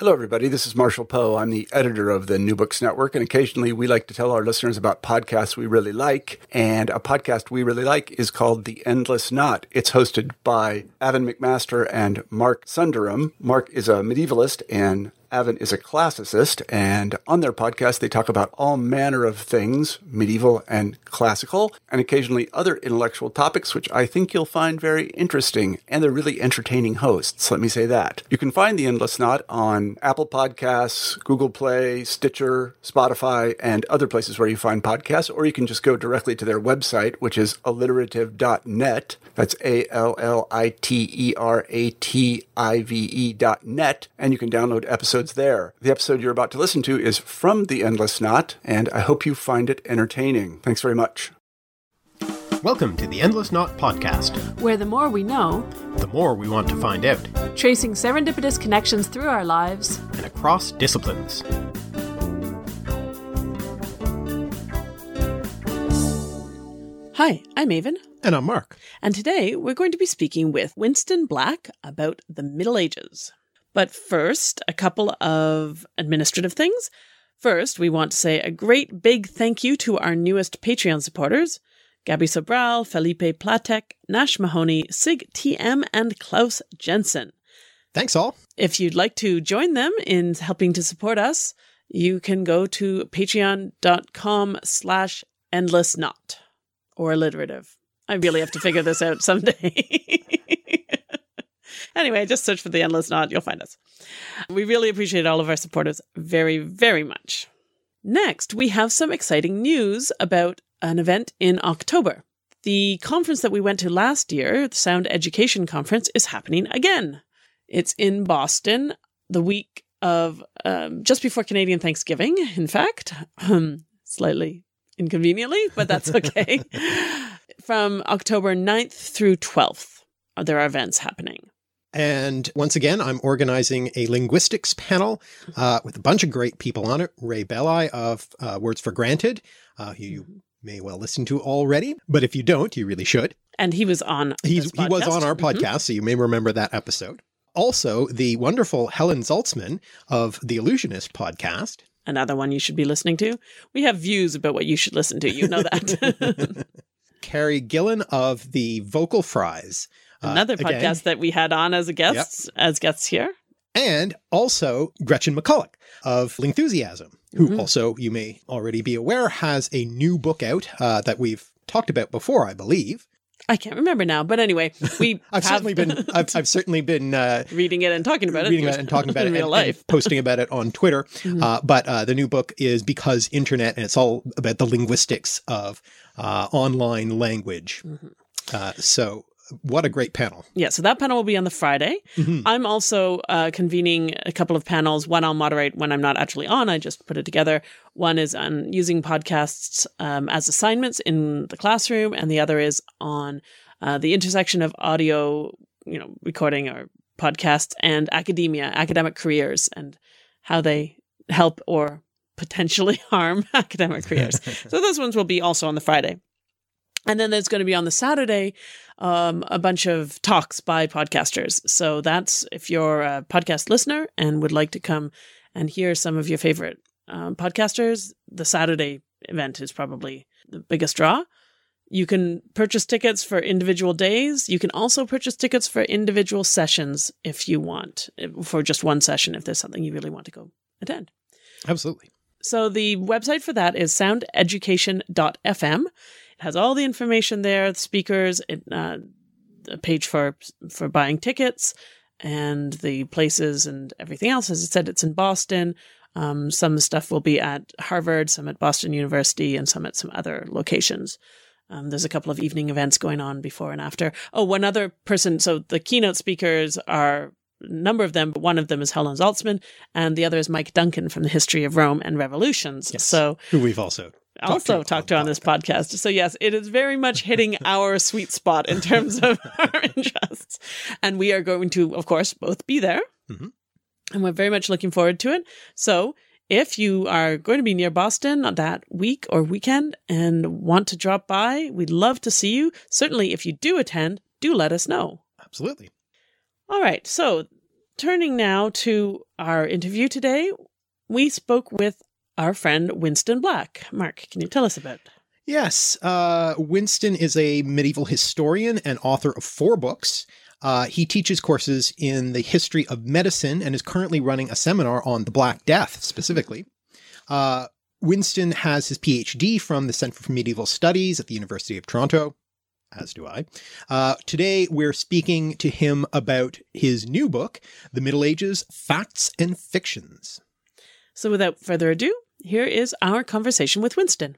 Hello, everybody. This is Marshall Poe. I'm the editor of the New Books Network, and occasionally we like to tell our listeners about podcasts we really like. And a podcast we really like is called The Endless Knot. It's hosted by Aven McMaster and Mark Sundaram. Mark is a medievalist and Aven is a classicist, and on their podcast, they talk about all manner of things, medieval and classical, and occasionally other intellectual topics, which I think you'll find very interesting. And they're really entertaining hosts, let me say that. You can find The Endless Knot on Apple Podcasts, Google Play, Stitcher, Spotify, and other places where you find podcasts, or you can just go directly to their website, which is alliterative.net. That's A L L I T E R A T I V E dot net, and you can download episodes there. The episode you're about to listen to is from The Endless Knot, and I hope you find it entertaining. Thanks very much. Welcome to the Endless Knot Podcast, where the more we know, the more we want to find out, tracing serendipitous connections through our lives and across disciplines. Hi, I'm Aven. And I'm Mark. And today we're going to be speaking with Winston Black about the Middle Ages. But first, a couple of administrative things. First, we want to say a great big thank you to our newest Patreon supporters Gabby Sobral, Felipe Platek, Nash Mahoney, Sig TM, and Klaus Jensen. Thanks all. If you'd like to join them in helping to support us, you can go to patreon.com slash endless knot or alliterative. I really have to figure this out someday. Anyway, just search for the Endless Knot. You'll find us. We really appreciate all of our supporters very, very much. Next, we have some exciting news about an event in October. The conference that we went to last year, the Sound Education Conference, is happening again. It's in Boston the week of um, just before Canadian Thanksgiving, in fact, um, slightly inconveniently, but that's okay. From October 9th through 12th, there are events happening. And once again, I'm organizing a linguistics panel uh, with a bunch of great people on it. Ray Belli of uh, Words for Granted, uh, who you may well listen to already, but if you don't, you really should. And he was on he was on our mm-hmm. podcast, mm-hmm. so you may remember that episode. Also, the wonderful Helen Zaltzman of the Allusionist podcast. Another one you should be listening to. We have views about what you should listen to. You know that. Carrie Gillon of the Vocal Fries. Uh, Another uh, podcast again, that we had on as a guest, yep. as guests here. And also Gretchen McCulloch of Lingthusiasm, who mm-hmm. also, you may already be aware, has a new book out uh, that we've talked about before, I believe. I can't remember now, but anyway, we. I've have... certainly been. I've, I've certainly been uh, reading it and talking about it. Reading it and talking about in it, real and, life, and posting about it on Twitter. Mm-hmm. Uh, but uh, the new book is because internet, and it's all about the linguistics of uh, online language. Mm-hmm. Uh, so what a great panel. Yeah, so that panel will be on the Friday. Mm-hmm. I'm also uh, convening a couple of panels. One I'll moderate when I'm not actually on, I just put it together. One is on using podcasts um, as assignments in the classroom, and the other is on uh, the intersection of audio, you know, recording or podcasts and academia, academic careers, and how they help or potentially harm academic careers. so those ones will be also on the Friday. And then there's going to be on the Saturday um, a bunch of talks by podcasters. So that's if you're a podcast listener and would like to come and hear some of your favorite um, podcasters, the Saturday event is probably the biggest draw. You can purchase tickets for individual days. You can also purchase tickets for individual sessions if you want, for just one session, if there's something you really want to go attend. Absolutely. So the website for that is soundeducation.fm has all the information there, the speakers, it, uh, a page for for buying tickets, and the places and everything else. As I said, it's in Boston. Um, some stuff will be at Harvard, some at Boston University, and some at some other locations. Um, there's a couple of evening events going on before and after. Oh, one other person. So the keynote speakers are a number of them, but one of them is Helen Zaltzman, and the other is Mike Duncan from the History of Rome and Revolutions. Yes, so who we've also also talked to on this podcast. So yes, it is very much hitting our sweet spot in terms of our interests, and we are going to, of course, both be there, mm-hmm. and we're very much looking forward to it. So. If you are going to be near Boston that week or weekend and want to drop by, we'd love to see you. Certainly, if you do attend, do let us know. Absolutely. All right. So, turning now to our interview today, we spoke with our friend Winston Black. Mark, can you tell us about? Yes, uh, Winston is a medieval historian and author of four books. Uh, he teaches courses in the history of medicine and is currently running a seminar on the Black Death specifically. Uh, Winston has his PhD from the Center for Medieval Studies at the University of Toronto, as do I. Uh, today, we're speaking to him about his new book, The Middle Ages Facts and Fictions. So, without further ado, here is our conversation with Winston.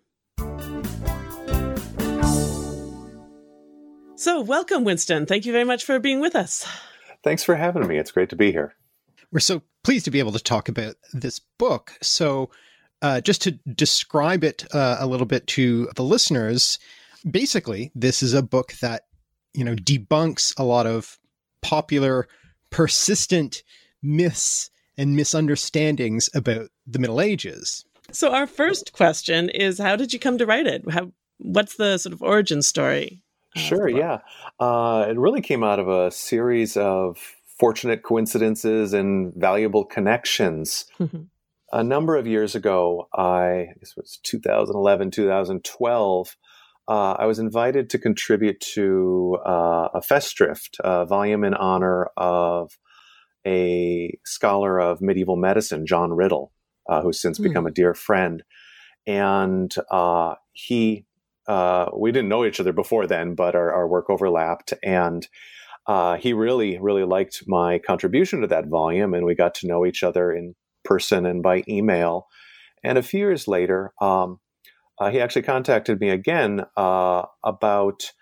So, welcome, Winston. Thank you very much for being with us. Thanks for having me. It's great to be here. We're so pleased to be able to talk about this book. So, uh, just to describe it uh, a little bit to the listeners, basically, this is a book that you know debunks a lot of popular, persistent myths and misunderstandings about the Middle Ages. So, our first question is: How did you come to write it? How, what's the sort of origin story? Sure, yeah. Uh, it really came out of a series of fortunate coincidences and valuable connections. Mm-hmm a number of years ago, I this was 2011, 2012. Uh, I was invited to contribute to uh, a Festschrift, a volume in honor of a scholar of medieval medicine, John Riddle, uh, who's since mm. become a dear friend. And uh, he, uh, we didn't know each other before then, but our, our work overlapped. And uh, he really, really liked my contribution to that volume, and we got to know each other in person and by email. And a few years later, um, uh, he actually contacted me again uh, about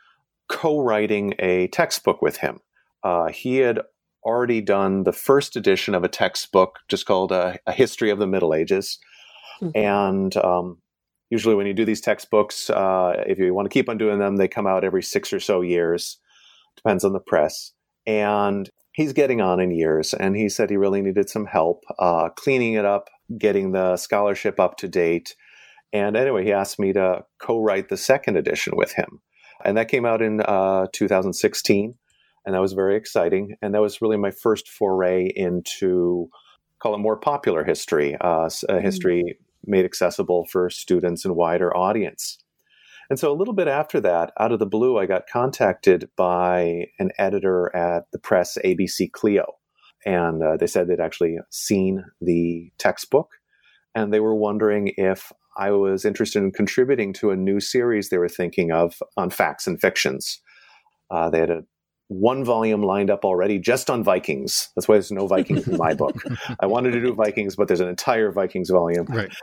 co writing a textbook with him. Uh, he had already done the first edition of a textbook just called A, a History of the Middle Ages. Mm-hmm. And um, usually, when you do these textbooks, uh, if you want to keep on doing them, they come out every six or so years. Depends on the press. And he's getting on in years, and he said he really needed some help uh, cleaning it up, getting the scholarship up to date. And anyway, he asked me to co write the second edition with him. And that came out in uh, 2016. And that was very exciting. And that was really my first foray into, call it more popular history, uh, mm. history made accessible for students and wider audience. And so a little bit after that, out of the blue, I got contacted by an editor at the press ABC Clio. And uh, they said they'd actually seen the textbook and they were wondering if I was interested in contributing to a new series they were thinking of on facts and fictions. Uh, they had a one volume lined up already just on Vikings. That's why there's no Vikings in my book. I wanted to do Vikings, but there's an entire Vikings volume. Right.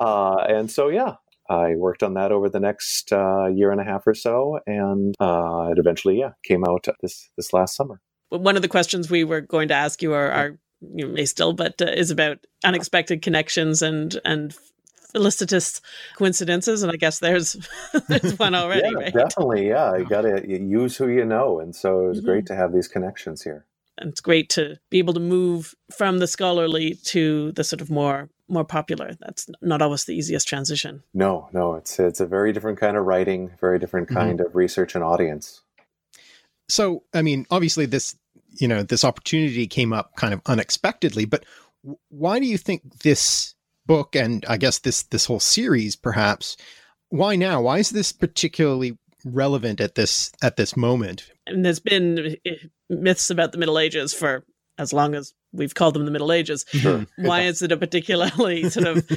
Uh, and so, yeah, I worked on that over the next uh, year and a half or so, and uh, it eventually, yeah, came out this this last summer. One of the questions we were going to ask you are, are you may still, but uh, is about unexpected connections and and felicitous coincidences, and I guess there's there's one already. yeah, right? definitely. Yeah, you got to use who you know, and so it was mm-hmm. great to have these connections here. And it's great to be able to move from the scholarly to the sort of more more popular. That's not always the easiest transition. No, no, it's it's a very different kind of writing, very different mm-hmm. kind mm-hmm. of research and audience. So, I mean, obviously this, you know, this opportunity came up kind of unexpectedly, but why do you think this book and I guess this this whole series perhaps why now? Why is this particularly relevant at this at this moment? And there's been eh, myths about the Middle Ages for as long as we've called them the Middle Ages. Sure. Why is it a particularly sort of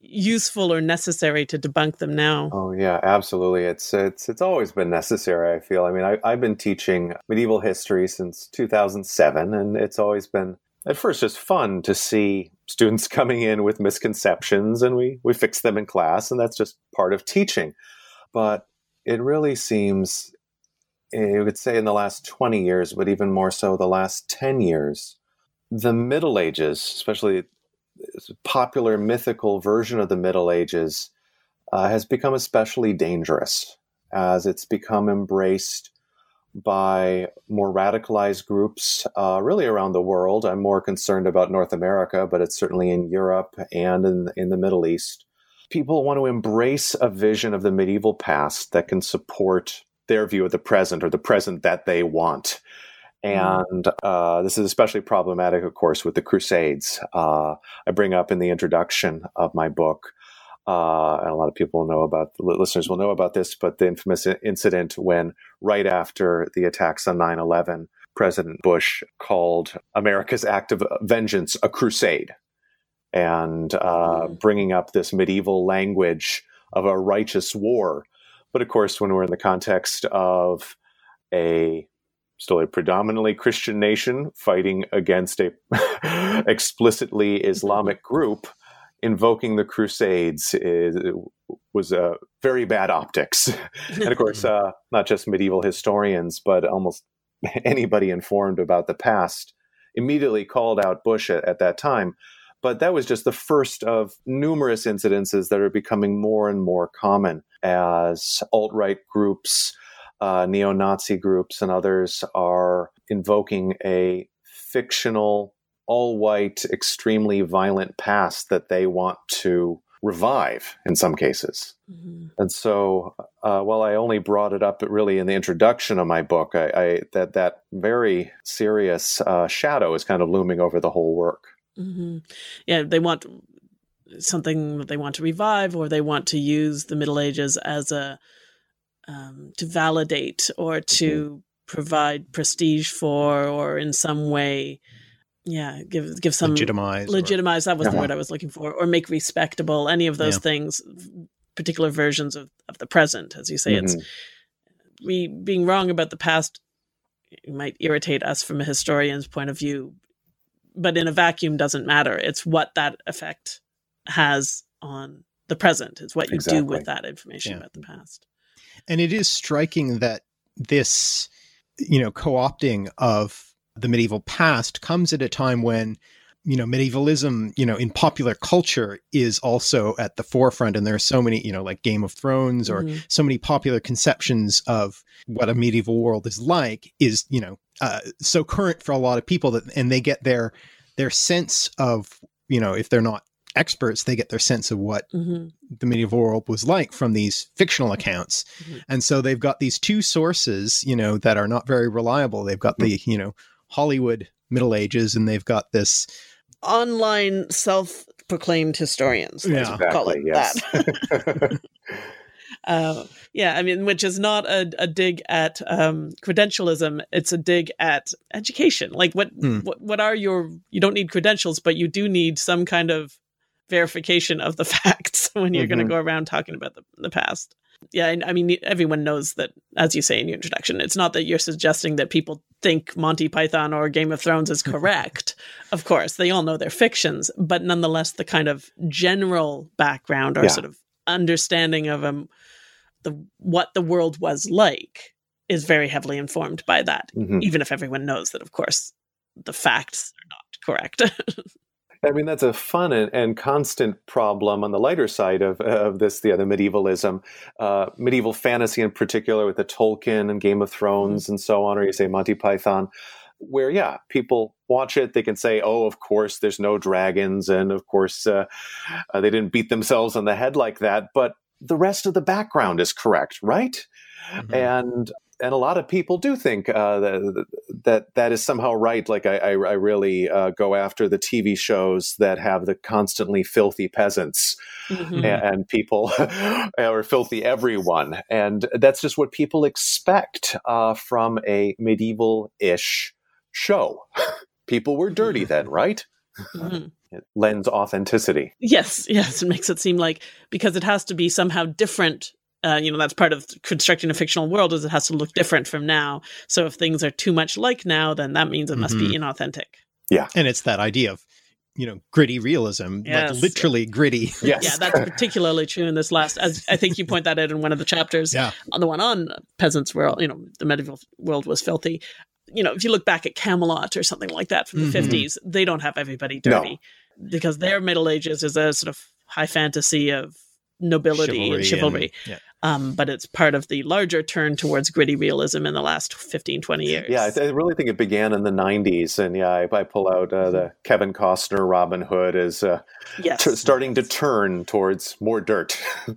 useful or necessary to debunk them now? Oh yeah, absolutely. It's it's it's always been necessary. I feel. I mean, I, I've been teaching medieval history since 2007, and it's always been at first just fun to see students coming in with misconceptions, and we we fix them in class, and that's just part of teaching. But it really seems you would say in the last 20 years, but even more so the last 10 years, the Middle Ages, especially popular mythical version of the Middle Ages, uh, has become especially dangerous as it's become embraced by more radicalized groups uh, really around the world. I'm more concerned about North America, but it's certainly in Europe and in, in the Middle East. People want to embrace a vision of the medieval past that can support their view of the present or the present that they want. And uh, this is especially problematic, of course, with the Crusades. Uh, I bring up in the introduction of my book, uh, and a lot of people know about, listeners will know about this, but the infamous incident when, right after the attacks on 9 11, President Bush called America's act of vengeance a crusade. And uh, mm. bringing up this medieval language of a righteous war. But of course, when we're in the context of a still a predominantly Christian nation fighting against a explicitly Islamic group, invoking the Crusades is, was a very bad optics. and of course, uh, not just medieval historians, but almost anybody informed about the past immediately called out Bush at, at that time. But that was just the first of numerous incidences that are becoming more and more common as alt right groups uh, neo Nazi groups and others are invoking a fictional, all white, extremely violent past that they want to revive in some cases. Mm-hmm. And so, uh, while I only brought it up really in the introduction of my book, I, I that that very serious uh, shadow is kind of looming over the whole work. Mm-hmm. Yeah, they want something that they want to revive, or they want to use the Middle Ages as a um, to validate or to mm-hmm. provide prestige for, or in some way, yeah, give give some legitimize, legitimize. Or, that was the word I was looking for, or make respectable. Any of those yeah. things, particular versions of of the present, as you say, mm-hmm. it's we being wrong about the past might irritate us from a historian's point of view, but in a vacuum doesn't matter. It's what that effect has on the present. It's what you exactly. do with that information yeah. about the past. And it is striking that this, you know, co opting of the medieval past comes at a time when, you know, medievalism, you know, in popular culture is also at the forefront. And there are so many, you know, like Game of Thrones or mm-hmm. so many popular conceptions of what a medieval world is like is, you know, uh, so current for a lot of people that, and they get their, their sense of, you know, if they're not experts, they get their sense of what mm-hmm. the medieval world was like from these fictional accounts. Mm-hmm. And so they've got these two sources, you know, that are not very reliable. They've got the, you know, Hollywood Middle Ages and they've got this online self proclaimed historians. Yeah, exactly, yes. that. Uh, yeah, I mean, which is not a, a dig at um, credentialism; it's a dig at education. Like, what, mm. what what are your? You don't need credentials, but you do need some kind of verification of the facts when you're mm-hmm. going to go around talking about the, the past. Yeah, I, I mean, everyone knows that, as you say in your introduction, it's not that you're suggesting that people think Monty Python or Game of Thrones is correct. of course, they all know they're fictions, but nonetheless, the kind of general background or yeah. sort of understanding of um, the what the world was like is very heavily informed by that. Mm-hmm. Even if everyone knows that, of course, the facts are not correct. I mean, that's a fun and, and, constant problem on the lighter side of, of this, the other medievalism, uh, medieval fantasy in particular with the Tolkien and Game of Thrones mm-hmm. and so on, or you say Monty Python, where, yeah, people watch it, they can say, oh, of course, there's no dragons, and of course, uh, uh, they didn't beat themselves on the head like that, but the rest of the background is correct, right? Mm-hmm. And and a lot of people do think uh, that, that that is somehow right. Like I, I, I really uh, go after the TV shows that have the constantly filthy peasants mm-hmm. and, and, people, or filthy everyone, and that's just what people expect uh, from a medieval-ish show. people were dirty mm-hmm. then, right? Mm-hmm. It lends authenticity. Yes, yes, it makes it seem like because it has to be somehow different uh, you know that's part of constructing a fictional world is it has to look different from now so if things are too much like now then that means it must mm-hmm. be inauthentic yeah and it's that idea of you know gritty realism yes. like literally gritty yes. yeah that's particularly true in this last as i think you point that out in one of the chapters yeah. on the one on peasants world you know the medieval world was filthy you know if you look back at camelot or something like that from the mm-hmm. 50s they don't have everybody dirty no. because their middle ages is a sort of high fantasy of nobility chivalry and chivalry. And, yeah. um, but it's part of the larger turn towards gritty realism in the last 15, 20 years. Yeah, I, th- I really think it began in the 90s. And yeah, I, I pull out uh, the mm-hmm. Kevin Costner Robin Hood as uh, yes. t- starting to turn towards more dirt.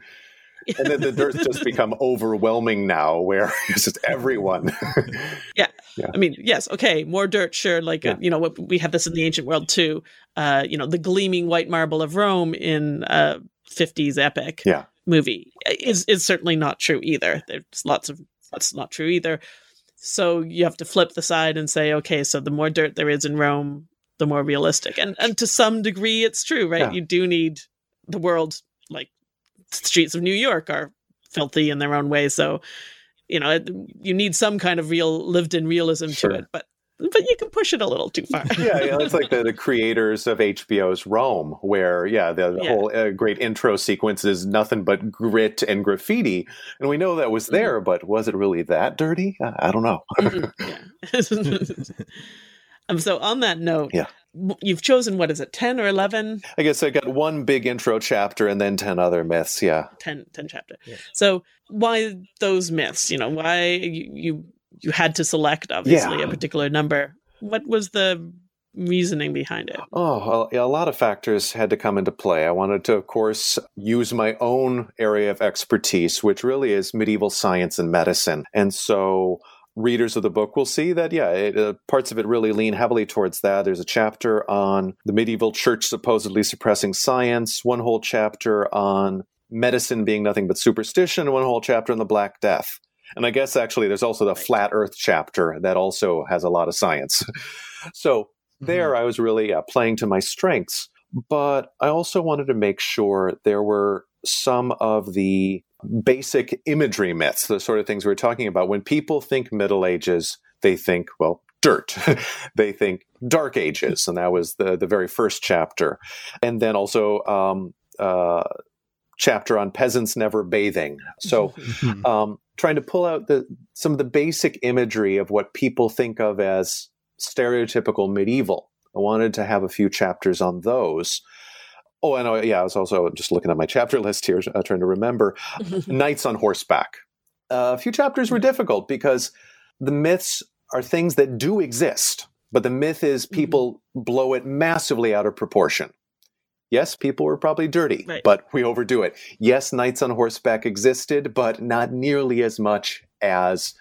and then the dirt's just become overwhelming now, where it's just everyone. yeah. yeah. I mean, yes, okay, more dirt, sure. Like uh, you know, we have this in the ancient world too. Uh, you know, the gleaming white marble of Rome in uh, 50s epic yeah. movie eh, is is certainly not true either. There's lots of that's not true either. So you have to flip the side and say, okay, so the more dirt there is in Rome, the more realistic. And and to some degree it's true, right? Yeah. You do need the world like streets of New York are filthy in their own way. So, you know, you need some kind of real lived in realism sure. to it. But but you can push it a little too far. yeah, yeah, it's like the, the creators of HBO's Rome, where yeah, the, the yeah. whole uh, great intro sequence is nothing but grit and graffiti, and we know that was mm-hmm. there, mm-hmm. but was it really that dirty? I, I don't know. mm-hmm. um, so on that note, yeah you've chosen what is it 10 or 11 i guess i got one big intro chapter and then 10 other myths yeah 10 10 chapter yeah. so why those myths you know why you you, you had to select obviously yeah. a particular number what was the reasoning behind it oh a lot of factors had to come into play i wanted to of course use my own area of expertise which really is medieval science and medicine and so readers of the book will see that, yeah, it, uh, parts of it really lean heavily towards that. There's a chapter on the medieval church supposedly suppressing science, one whole chapter on medicine being nothing but superstition, one whole chapter on the Black Death. And I guess actually there's also the flat earth chapter that also has a lot of science. so mm-hmm. there I was really uh, playing to my strengths. But I also wanted to make sure there were some of the basic imagery myths, the sort of things we are talking about. When people think Middle Ages, they think, well, dirt. they think Dark Ages, and that was the the very first chapter, and then also um, uh, chapter on peasants never bathing. So, um, trying to pull out the some of the basic imagery of what people think of as stereotypical medieval. I wanted to have a few chapters on those. Oh, and yeah, I was also just looking at my chapter list here, uh, trying to remember knights on horseback. Uh, a few chapters were difficult because the myths are things that do exist, but the myth is mm-hmm. people mm-hmm. blow it massively out of proportion. Yes, people were probably dirty, right. but we overdo it. Yes, knights on horseback existed, but not nearly as much as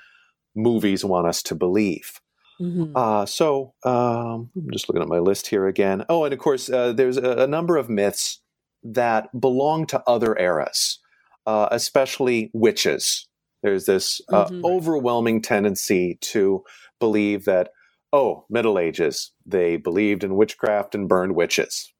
movies want us to believe. Mm-hmm. Uh, so um, I'm just looking at my list here again. Oh, and of course, uh, there's a, a, number of myths that belong to other eras, uh, especially witches. There's this uh, mm-hmm. overwhelming tendency to believe that, oh, Middle Ages, they believed in witchcraft and burned witches.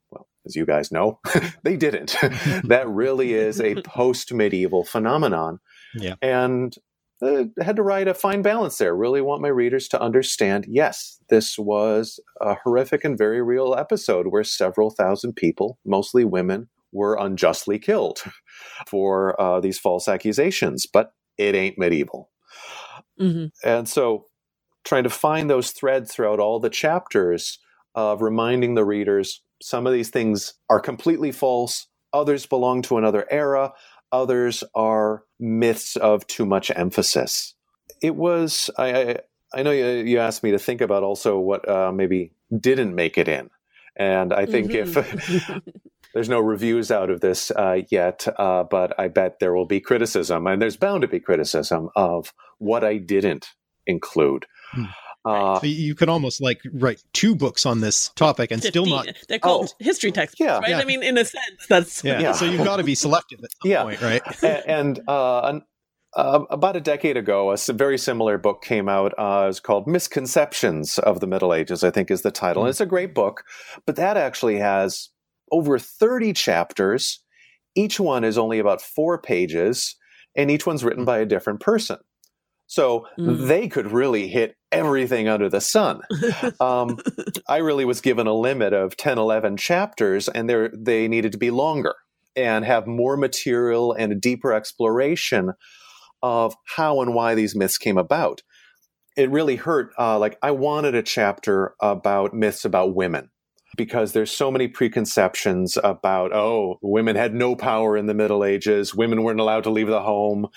As you guys know, they didn't. that really is a post medieval phenomenon. Yeah. And uh, had to write a fine balance there. Really want my readers to understand yes, this was a horrific and very real episode where several thousand people, mostly women, were unjustly killed for uh, these false accusations, but it ain't medieval. Mm-hmm. And so, trying to find those threads throughout all the chapters of reminding the readers some of these things are completely false, others belong to another era, others are myths of too much emphasis. It was, I, I, I know you, you, asked me to think about also what uh, maybe didn't make it in. And I think mm-hmm. if there's no reviews out of this uh, yet, uh, but I bet there will be criticism, and there's bound to be criticism of what I didn't include. Hmm. Uh, so you could almost like write two books on this topic and 50. still not. They're called oh, history texts, yeah, right? Yeah. I mean, in a sense, that's yeah. yeah. So you've got to be selective at some yeah. point, right? and uh, an, uh, about a decade ago, a very similar book came out. Uh, it's called "Misconceptions of the Middle Ages." I think is the title, mm-hmm. and it's a great book. But that actually has over thirty chapters. Each one is only about four pages, and each one's written mm-hmm. by a different person. So mm. they could really hit everything under the sun. Um, I really was given a limit of 10, 11 chapters, and they needed to be longer and have more material and a deeper exploration of how and why these myths came about. It really hurt. Uh, like, I wanted a chapter about myths about women because there's so many preconceptions about, oh, women had no power in the Middle Ages, women weren't allowed to leave the home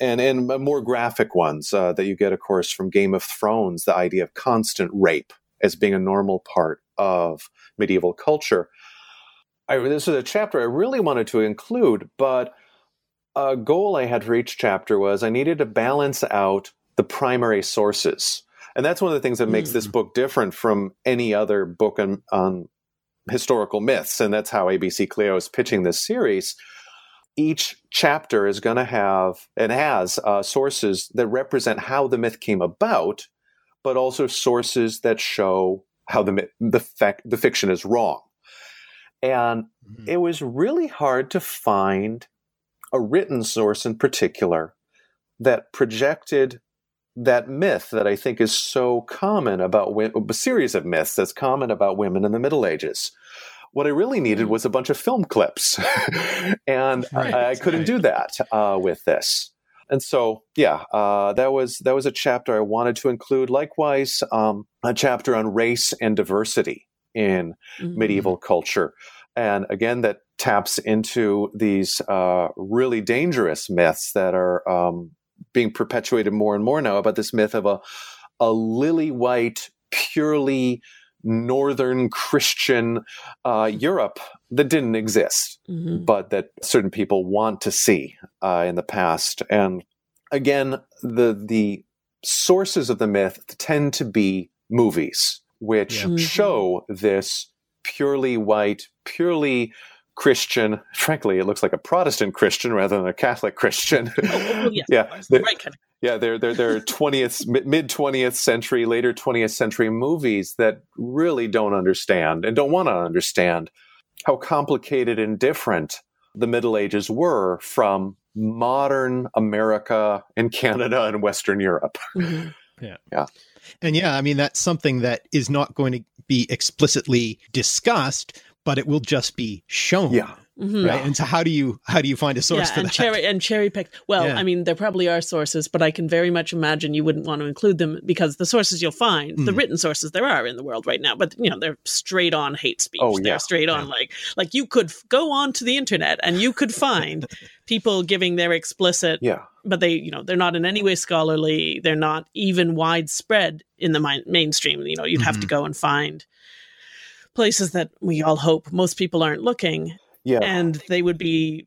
and and more graphic ones uh, that you get, of course, from Game of Thrones, the idea of constant rape as being a normal part of medieval culture. I, this is a chapter I really wanted to include, but a goal I had for each chapter was I needed to balance out the primary sources. And that's one of the things that makes mm. this book different from any other book on, on historical myths. And that's how ABC Clio is pitching this series. Each chapter is going to have and has uh, sources that represent how the myth came about, but also sources that show how the the, fact, the fiction is wrong. And mm-hmm. it was really hard to find a written source in particular that projected that myth that I think is so common about women, a series of myths that's common about women in the Middle Ages. What I really needed mm-hmm. was a bunch of film clips, and right, I, I, couldn't right. do that uh, with this. And so, yeah, uh, that was that was a chapter I wanted to include. Likewise, um, a chapter on race and diversity in mm-hmm. medieval culture, and again, that taps into these uh, really dangerous myths that are um, being perpetuated more and more now about this myth of a a lily white, purely northern Christian uh, Europe that didn't exist, mm-hmm. but that certain people want to see uh, in the past. And again, the the sources of the myth tend to be movies, which yeah. Mm-hmm. show this purely white, purely Christian. Frankly, it looks like a Protestant Christian rather than a Catholic Christian. Oh, well, yes, yeah, right kind of. Yeah, they're they're they're twentieth mid twentieth century, later twentieth century movies that really don't understand and don't want to understand how complicated and different the Middle Ages were from modern America and Canada and Western Europe. Mm-hmm. Yeah. Yeah. And yeah, I mean, that's something that is not going to be explicitly discussed, but it will just be shown. Yeah. Mm-hmm. Right. And so how do you how do you find a source yeah, for and that? Cherry and cherry pick. Well, yeah. I mean, there probably are sources, but I can very much imagine you wouldn't want to include them because the sources you'll find, mm. the written sources there are in the world right now, but you know, they're straight on hate speech. Oh, they're straight on like like you could go on to the internet and you could find people giving their explicit yeah but they you know they're not in any way scholarly they're not even widespread in the mi- mainstream you know you'd mm-hmm. have to mm-hmm. go and find places that we all hope most people aren't looking yeah. And they would be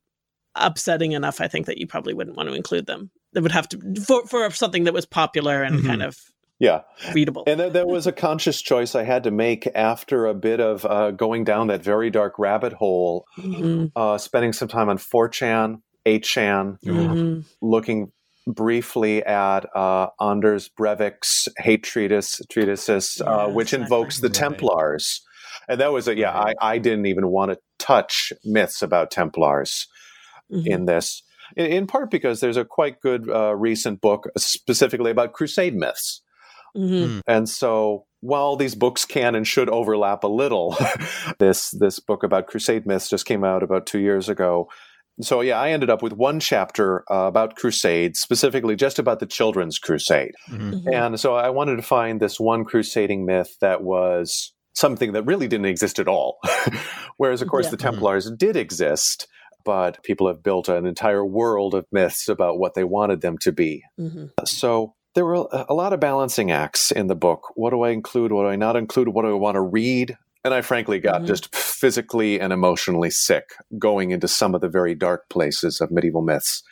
upsetting enough, I think, that you probably wouldn't want to include them. They would have to for for something that was popular and mm-hmm. kind of yeah readable and that, that, was a conscious choice i had to make after a bit of uh, going down that very dark rabbit hole mm-hmm. uh, spending some time on 4chan 8chan mm-hmm. looking briefly at uh, anders breivik's hate treatise treatises uh, yes, which invokes the templars and that was a yeah I, I didn't even want to touch myths about templars mm-hmm. in this in, in, part because there's a quite good uh, recent book specifically about crusade myths mm-hmm. Hmm. and so while these books can and should overlap a little this this book about crusade myths just came out about two years ago so yeah i ended up with one chapter uh, about crusades specifically just about the children's crusade mm-hmm. mm-hmm. and so i wanted to find this one crusading myth that was something that really didn't exist at all. Whereas, of course, yeah. the mm-hmm. Templars mm-hmm. did exist, but people have built an entire world of myths about what they wanted them to be. Mm-hmm. So there were a lot of balancing acts in the book. What do I include? What do I not include? What do I want to read? And I frankly got mm-hmm. just physically and emotionally sick going into some of the very dark places of medieval myths.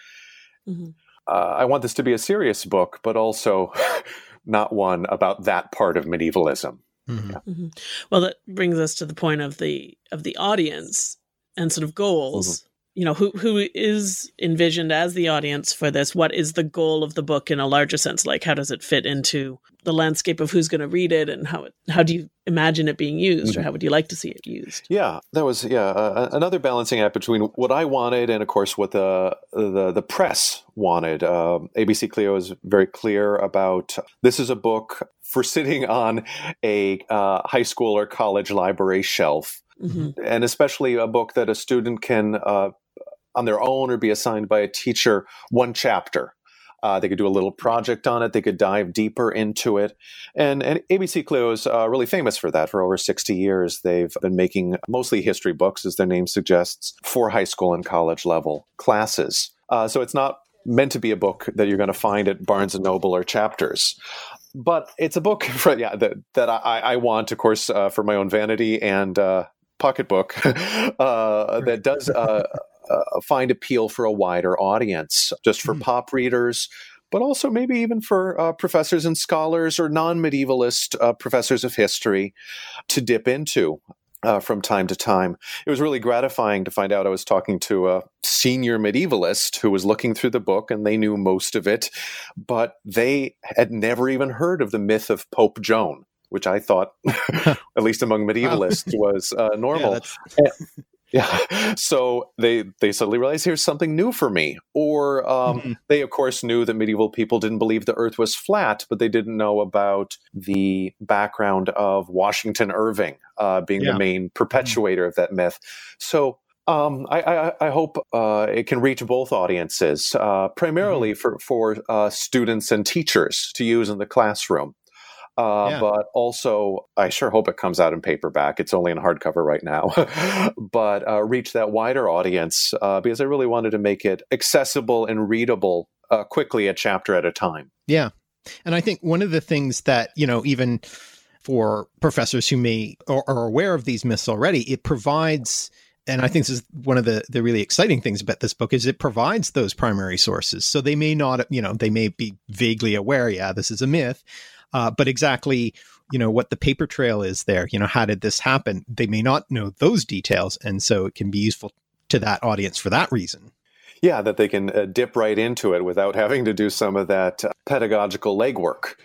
Mm-hmm. Uh, I want this to be a serious book, but also not one about that part of medievalism. Mm-hmm. Yeah. Mm-hmm. Well, that brings us to the point of the of the audience and sort of goals. You know, who who is envisioned as the audience for this? What is the goal of the book in a larger sense? Like, how does it fit into the landscape of who's going to read it, and how it, how do you imagine it being used, or mm-hmm. how would you like to see it used? Yeah, that was yeah uh, another balancing act between what I wanted and, of course, what the the the press wanted. Uh, ABC Clio is very clear about this is a book for sitting on a uh, high school or college library shelf, mm-hmm. and especially a book that a student can, uh, on their own or be assigned by a teacher, one chapter. Uh, they could do a little project on it. They could dive deeper into it. And, and ABC Clio is uh, really famous for that. For over 60 years, they've been making mostly history books, as their name suggests, for high school and college level classes. Uh, so it's not meant to be a book that you're going to find at Barnes and Noble or Chapters but it's a book for, yeah that, that I, I want of course uh, for my own vanity and uh, pocketbook uh, that does uh, uh, find appeal for a wider audience, just for mm. pop readers, but also maybe even for uh, professors and scholars or non medievalist uh, professors of history to dip into. Uh, from time to time. It was really gratifying to find out I was talking to a senior medievalist who was looking through the book and they knew most of it, but they had never even heard of the myth of Pope Joan which I thought, at least among medievalists, was uh, normal. Yeah, yeah. So they they suddenly realized here's something new for me. Or um, mm-hmm. they of course knew that medieval people didn't believe the Earth was flat, but they didn't know about the background of Washington Irving uh, being yeah. the main mm-hmm. perpetuator mm-hmm. of that myth. So um, I, I, I, hope uh, it can reach both audiences, uh, primarily mm-hmm. for for uh, students and teachers to use in the classroom. Uh, yeah. But also, I sure hope it comes out in paperback. It's only in hardcover right now, but uh, reach that wider audience uh, because I really wanted to make it accessible and readable uh, quickly, a chapter at a time. Yeah, and I think one of the things that you know, even for professors who may or are aware of these myths already, it provides and I think this is one of the the really exciting things about this book is it provides those primary sources. So they may not, you know, they may be vaguely aware, yeah, this is a myth, uh, but exactly, you know, what the paper trail is there, you know, how did this happen? They may not know those details. And so it can be useful to that audience for that reason. Yeah, that they can uh, dip right into it without having to do some of that uh, pedagogical legwork.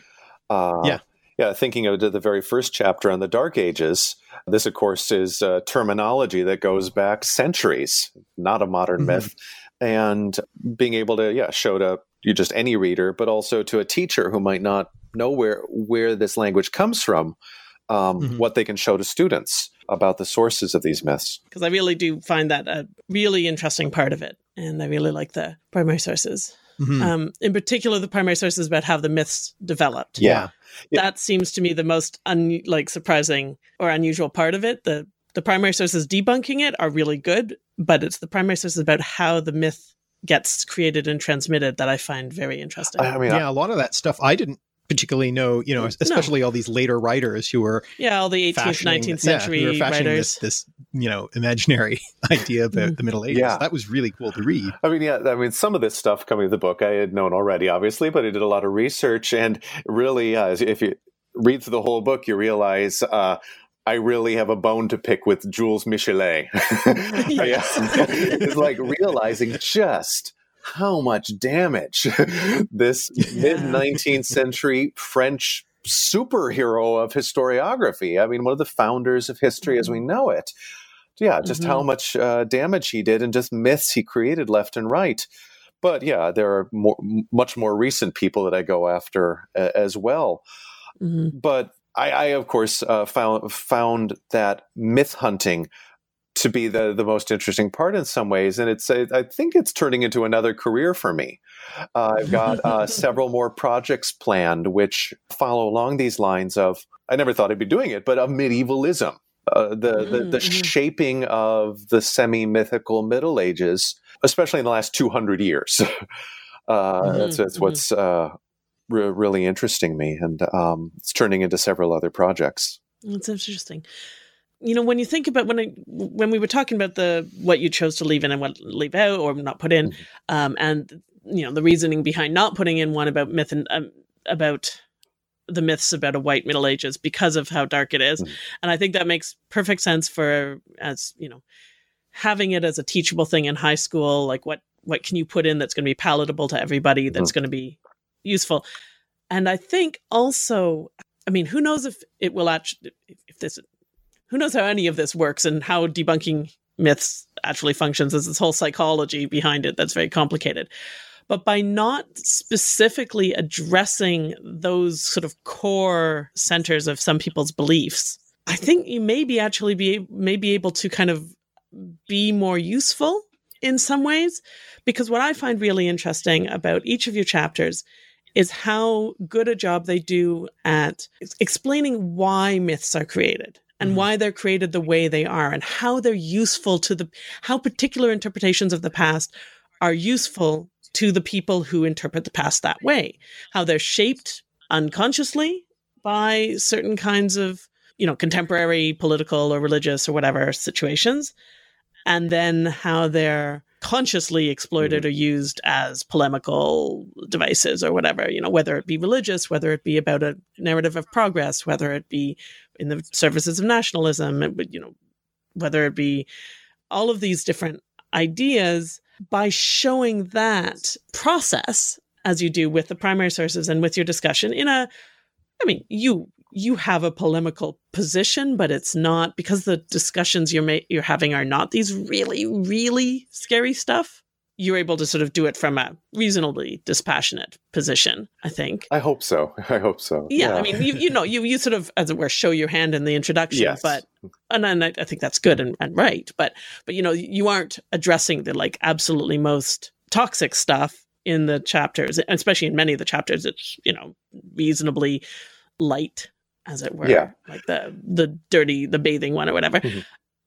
Uh, yeah. Yeah, thinking of the very first chapter on the Dark Ages, this, of course, is uh, terminology that goes back centuries, not a modern mm-hmm. myth. And being able to, yeah, show to you just any reader, but also to a teacher who might not know where where this language comes from, um, mm-hmm. what they can show to students about the sources of these myths. Because I really do find that a really interesting part of it, and I really like the primary sources. Mm-hmm. Um, in particular, the primary sources about how the myths developed. Yeah. yeah. that seems to me the most un- like surprising or unusual part of it. The the primary sources debunking it are really good, but it's the primary sources about how the myth gets created and transmitted that I find very interesting. I mean, yeah, I, a lot of that stuff I didn't particularly know, you know, especially no. all these later writers who were yeah, all the 18th, 19th century yeah, writers. This, this, you know, imaginary idea about mm. the Middle Ages. Yeah. That was really cool to read. I mean, yeah, I mean, some of this stuff coming to the book I had known already, obviously, but I did a lot of research, and really, uh, if you read through the whole book, you realize. Uh, I really have a bone to pick with Jules Michelet. it's like realizing just how much damage this yeah. mid 19th century French superhero of historiography. I mean, one of the founders of history as we mm-hmm. know it. Yeah, just mm-hmm. how much uh, damage he did and just myths he created left and right. But yeah, there are more, much more recent people that I go after uh, as well. Mm-hmm. But I, I, of course, uh, found found that myth hunting to be the the most interesting part in some ways, and it's I think it's turning into another career for me. Uh, I've got uh, several more projects planned which follow along these lines of I never thought I'd be doing it, but of medievalism. Uh, the, the, the mm-hmm. shaping of the semi mythical Middle Ages, especially in the last two hundred years. Uh, mm-hmm. That's, that's mm-hmm. what's uh, re- really interesting me, and um, it's turning into several other projects. That's interesting you know when you think about when I when we were talking about the what you chose to leave in and what leave out or not put in, mm-hmm. um, and you know the reasoning behind not putting in one about myth and um, about the myths about a white Middle Ages because of how dark it is. Mm-hmm. and I think that makes perfect sense for as you know having it as a teachable thing in high school. Like what what can you put in that's going to be palatable to everybody? That's mm-hmm. going to be useful. And I think also, I mean, who knows if it will actually if this who knows how any of this works and how debunking myths actually functions. There's this whole psychology behind it that's very complicated. But by not specifically addressing those sort of core centers of some people's beliefs, I think you maybe actually be may be able to kind of be more useful in some ways. Because what I find really interesting about each of your chapters is how good a job they do at explaining why myths are created and mm-hmm. why they're created the way they are and how they're useful to the how particular interpretations of the past are useful to the people who interpret the past that way how they're shaped unconsciously by certain kinds of you know contemporary political or religious or whatever situations and then how they're consciously exploited mm-hmm. or used as polemical devices or whatever, you know, whether it be religious, whether it be about a narrative of progress, whether it be in the services of nationalism, you know, whether it be all of these different ideas by showing that process as you do with the primary sources and with your discussion in a I mean, you you have a polemical position, but it's not because the discussions you're ma- you're having are not these really really scary stuff. You're able to sort of do it from a reasonably dispassionate position. I think. I hope so. I hope so. Yeah, yeah. I mean, you you know, you you sort of as it were show your hand in the introduction, yes. but and then I, I think that's good and, and right. But but you know, you aren't addressing the like absolutely most toxic stuff in the chapters, especially in many of the chapters. It's you know reasonably light as it were. Yeah. Like the the dirty, the bathing one or whatever. Mm-hmm.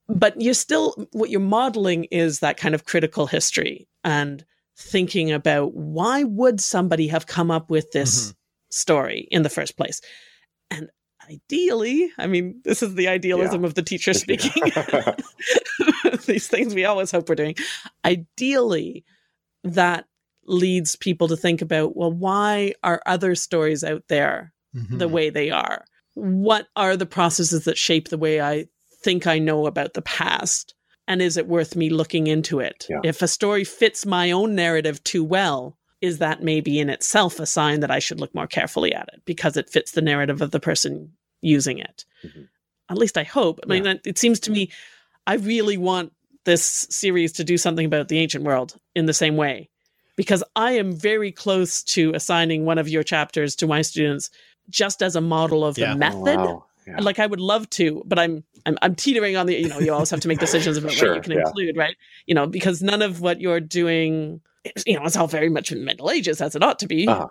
But you're still what you're modeling is that kind of critical history and thinking about why would somebody have come up with this mm-hmm. story in the first place? And ideally, I mean, this is the idealism yeah. of the teacher speaking. These things we always hope we're doing. Ideally, that leads people to think about, well, why are other stories out there mm-hmm. the way they are? What are the processes that shape the way I think I know about the past? And is it worth me looking into it? Yeah. If a story fits my own narrative too well, is that maybe in itself a sign that I should look more carefully at it because it fits the narrative of the person using it? Mm-hmm. At least I hope. I yeah. mean, it seems to me I really want this series to do something about the ancient world in the same way because I am very close to assigning one of your chapters to my students just as a model of yeah. the method. Oh, wow. yeah. Like I would love to, but I'm, I'm I'm teetering on the you know you always have to make decisions about sure, what you can yeah. include, right? You know because none of what you're doing, you know, it's all very much in the Middle Ages as it ought to be. Uh-huh.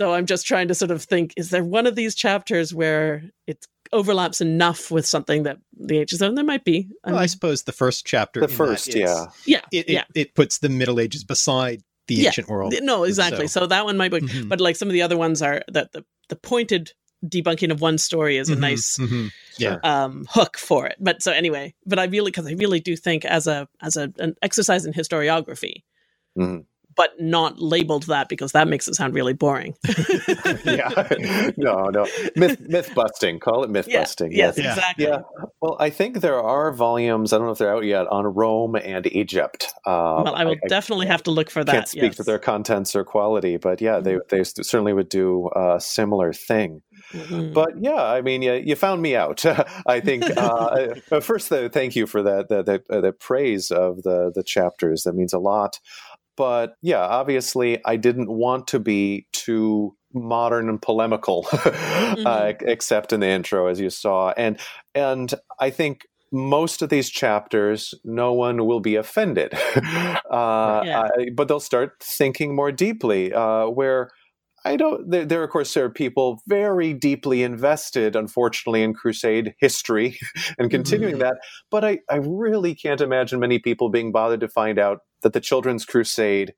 So I'm just trying to sort of think: is there one of these chapters where it overlaps enough with something that the ages zone? There might be. I, well, I suppose the first chapter, the first, yeah, yeah, it, yeah. It, it puts the Middle Ages beside the yeah. ancient world. No, exactly. So, so that one might be, mm-hmm. but like some of the other ones are that the, the pointed debunking of one story is a mm-hmm, nice mm-hmm. yeah. um, hook for it. But so anyway, but I really because I really do think as a as a, an exercise in historiography, mm-hmm but not labeled that because that makes it sound really boring. yeah, no, no, myth, myth busting. Call it myth yeah. busting. Yes, yes, exactly. Yeah. Well, I think there are volumes. I don't know if they're out yet on Rome and Egypt. Um, well, I will I, definitely I have to look for that. Can't speak yes. to their contents or quality, but yeah, they mm-hmm. they certainly would do a similar thing. Mm-hmm. But yeah, I mean, you, you found me out. I think. Uh, first, though, thank you for that that that, uh, that praise of the the chapters. That means a lot. But yeah, obviously, I didn't want to be too modern and polemical, mm-hmm. uh, except in the intro, as you saw. And and I think most of these chapters, no one will be offended, uh, yeah. but they'll start thinking more deeply. Uh, where I don't. There, there, of course, there are people very deeply invested, unfortunately, in Crusade history and continuing mm-hmm. that. But I, I really can't imagine many people being bothered to find out that the Children's Crusade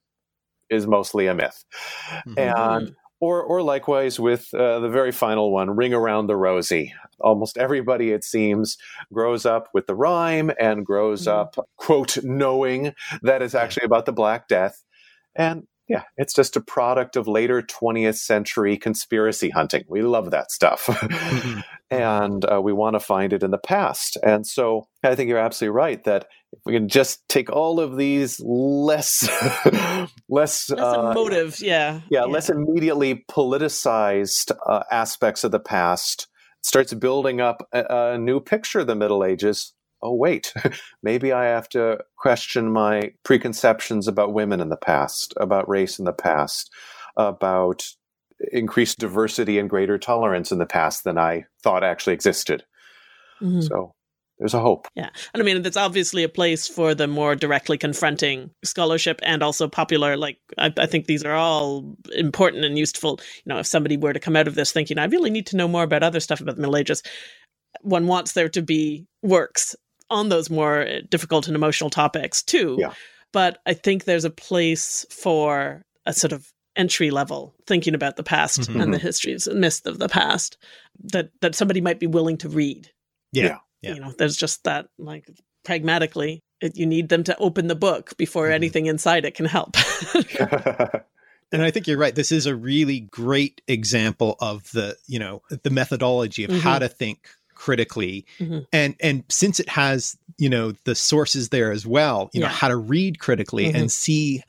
is mostly a myth, mm-hmm. and or or likewise with uh, the very final one, Ring Around the Rosie. Almost everybody, it seems, grows up with the rhyme and grows mm-hmm. up, quote, knowing that it's actually about the Black Death. And yeah, it's just a product of later 20th century conspiracy hunting. We love that stuff. Mm-hmm. and uh, we want to find it in the past. And so I think you're absolutely right that if we can just take all of these less, less, less uh, emotive, yeah, yeah, yeah, less immediately politicized uh, aspects of the past, starts building up a, a new picture of the Middle Ages oh, wait, maybe I have to question my preconceptions about women in the past, about race in the past, about increased diversity and greater tolerance in the past than I thought actually existed. Mm-hmm. So there's a hope. Yeah. And I mean, that's obviously a place for the more directly confronting scholarship and also popular. Like, I, I, think these are all important and useful. You know, if somebody were to come out of this thinking, I really need to know more about other stuff about the Middle Ages, one wants there to be works on those more difficult and emotional topics too. Yeah. But I think there's a place for a sort of entry level thinking about the past mm-hmm. and the histories and myths of the past that that somebody might be willing to read. Yeah. yeah. You know, there's just that like pragmatically it, you need them to open the book before mm-hmm. anything inside it can help. and I think you're right. This is a really great example of the, you know, the methodology of mm-hmm. how to think critically mm-hmm. and and since it has you know the sources there as well you yeah. know how to read critically mm-hmm. and see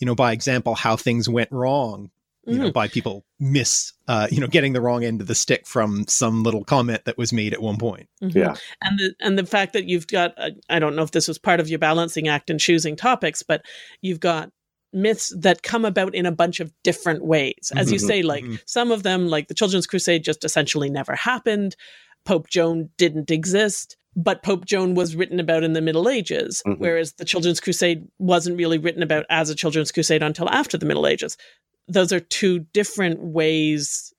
you know by example how things went wrong you mm-hmm. know by people miss uh you know getting the wrong end of the stick from some little comment that was made at one point mm-hmm. yeah and the and the fact that you've got uh, i don't know if this was part of your balancing act in choosing topics but you've got myths that come about in a bunch of different ways as you mm-hmm. say like mm-hmm. some of them like the children's crusade just essentially never happened Pope Joan didn't exist, but Pope Joan was written about in the Middle Ages, mm-hmm. whereas the Children's Crusade wasn't really written about as a Children's Crusade until after the Middle Ages. Those are two different ways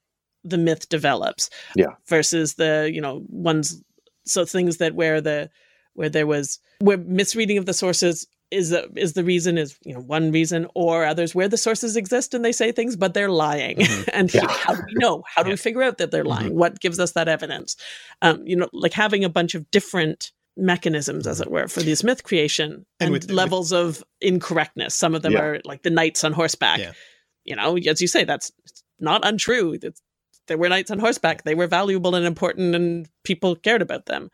the myth develops. Yeah. Versus the, you know, ones so things that where the where there was where misreading of the sources is the, is the reason is you know one reason or others where the sources exist and they say things but they're lying. Mm-hmm. and yeah. how do we know? How do yeah. we figure out that they're lying? Mm-hmm. what gives us that evidence? Um, you know like having a bunch of different mechanisms as it were for this myth creation and, and with, levels with, of incorrectness. Some of them yeah. are like the knights on horseback. You know as you say that's not untrue. It's, there were knights on horseback. They were valuable and important and people cared about them.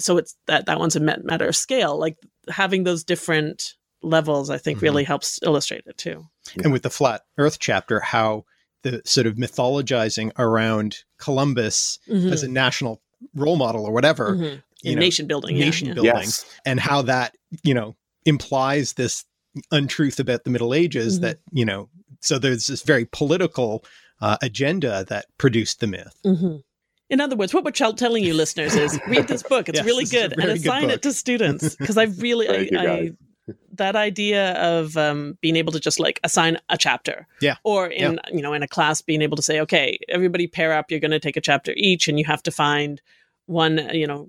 So it's that that one's a matter of scale. Like having those different levels i think mm-hmm. really helps illustrate it too and with the flat earth chapter how the sort of mythologizing around columbus mm-hmm. as a national role model or whatever mm-hmm. you know, nation building nation yeah. building yes. and how that you know implies this untruth about the middle ages mm-hmm. that you know so there's this very political uh, agenda that produced the myth mm-hmm. In other words, what we're telling you, listeners, is read this book. It's yes, really good, and assign good it to students because I really, I, I, that idea of um, being able to just like assign a chapter, yeah, or in yeah. you know in a class being able to say, okay, everybody pair up. You're going to take a chapter each, and you have to find one, you know,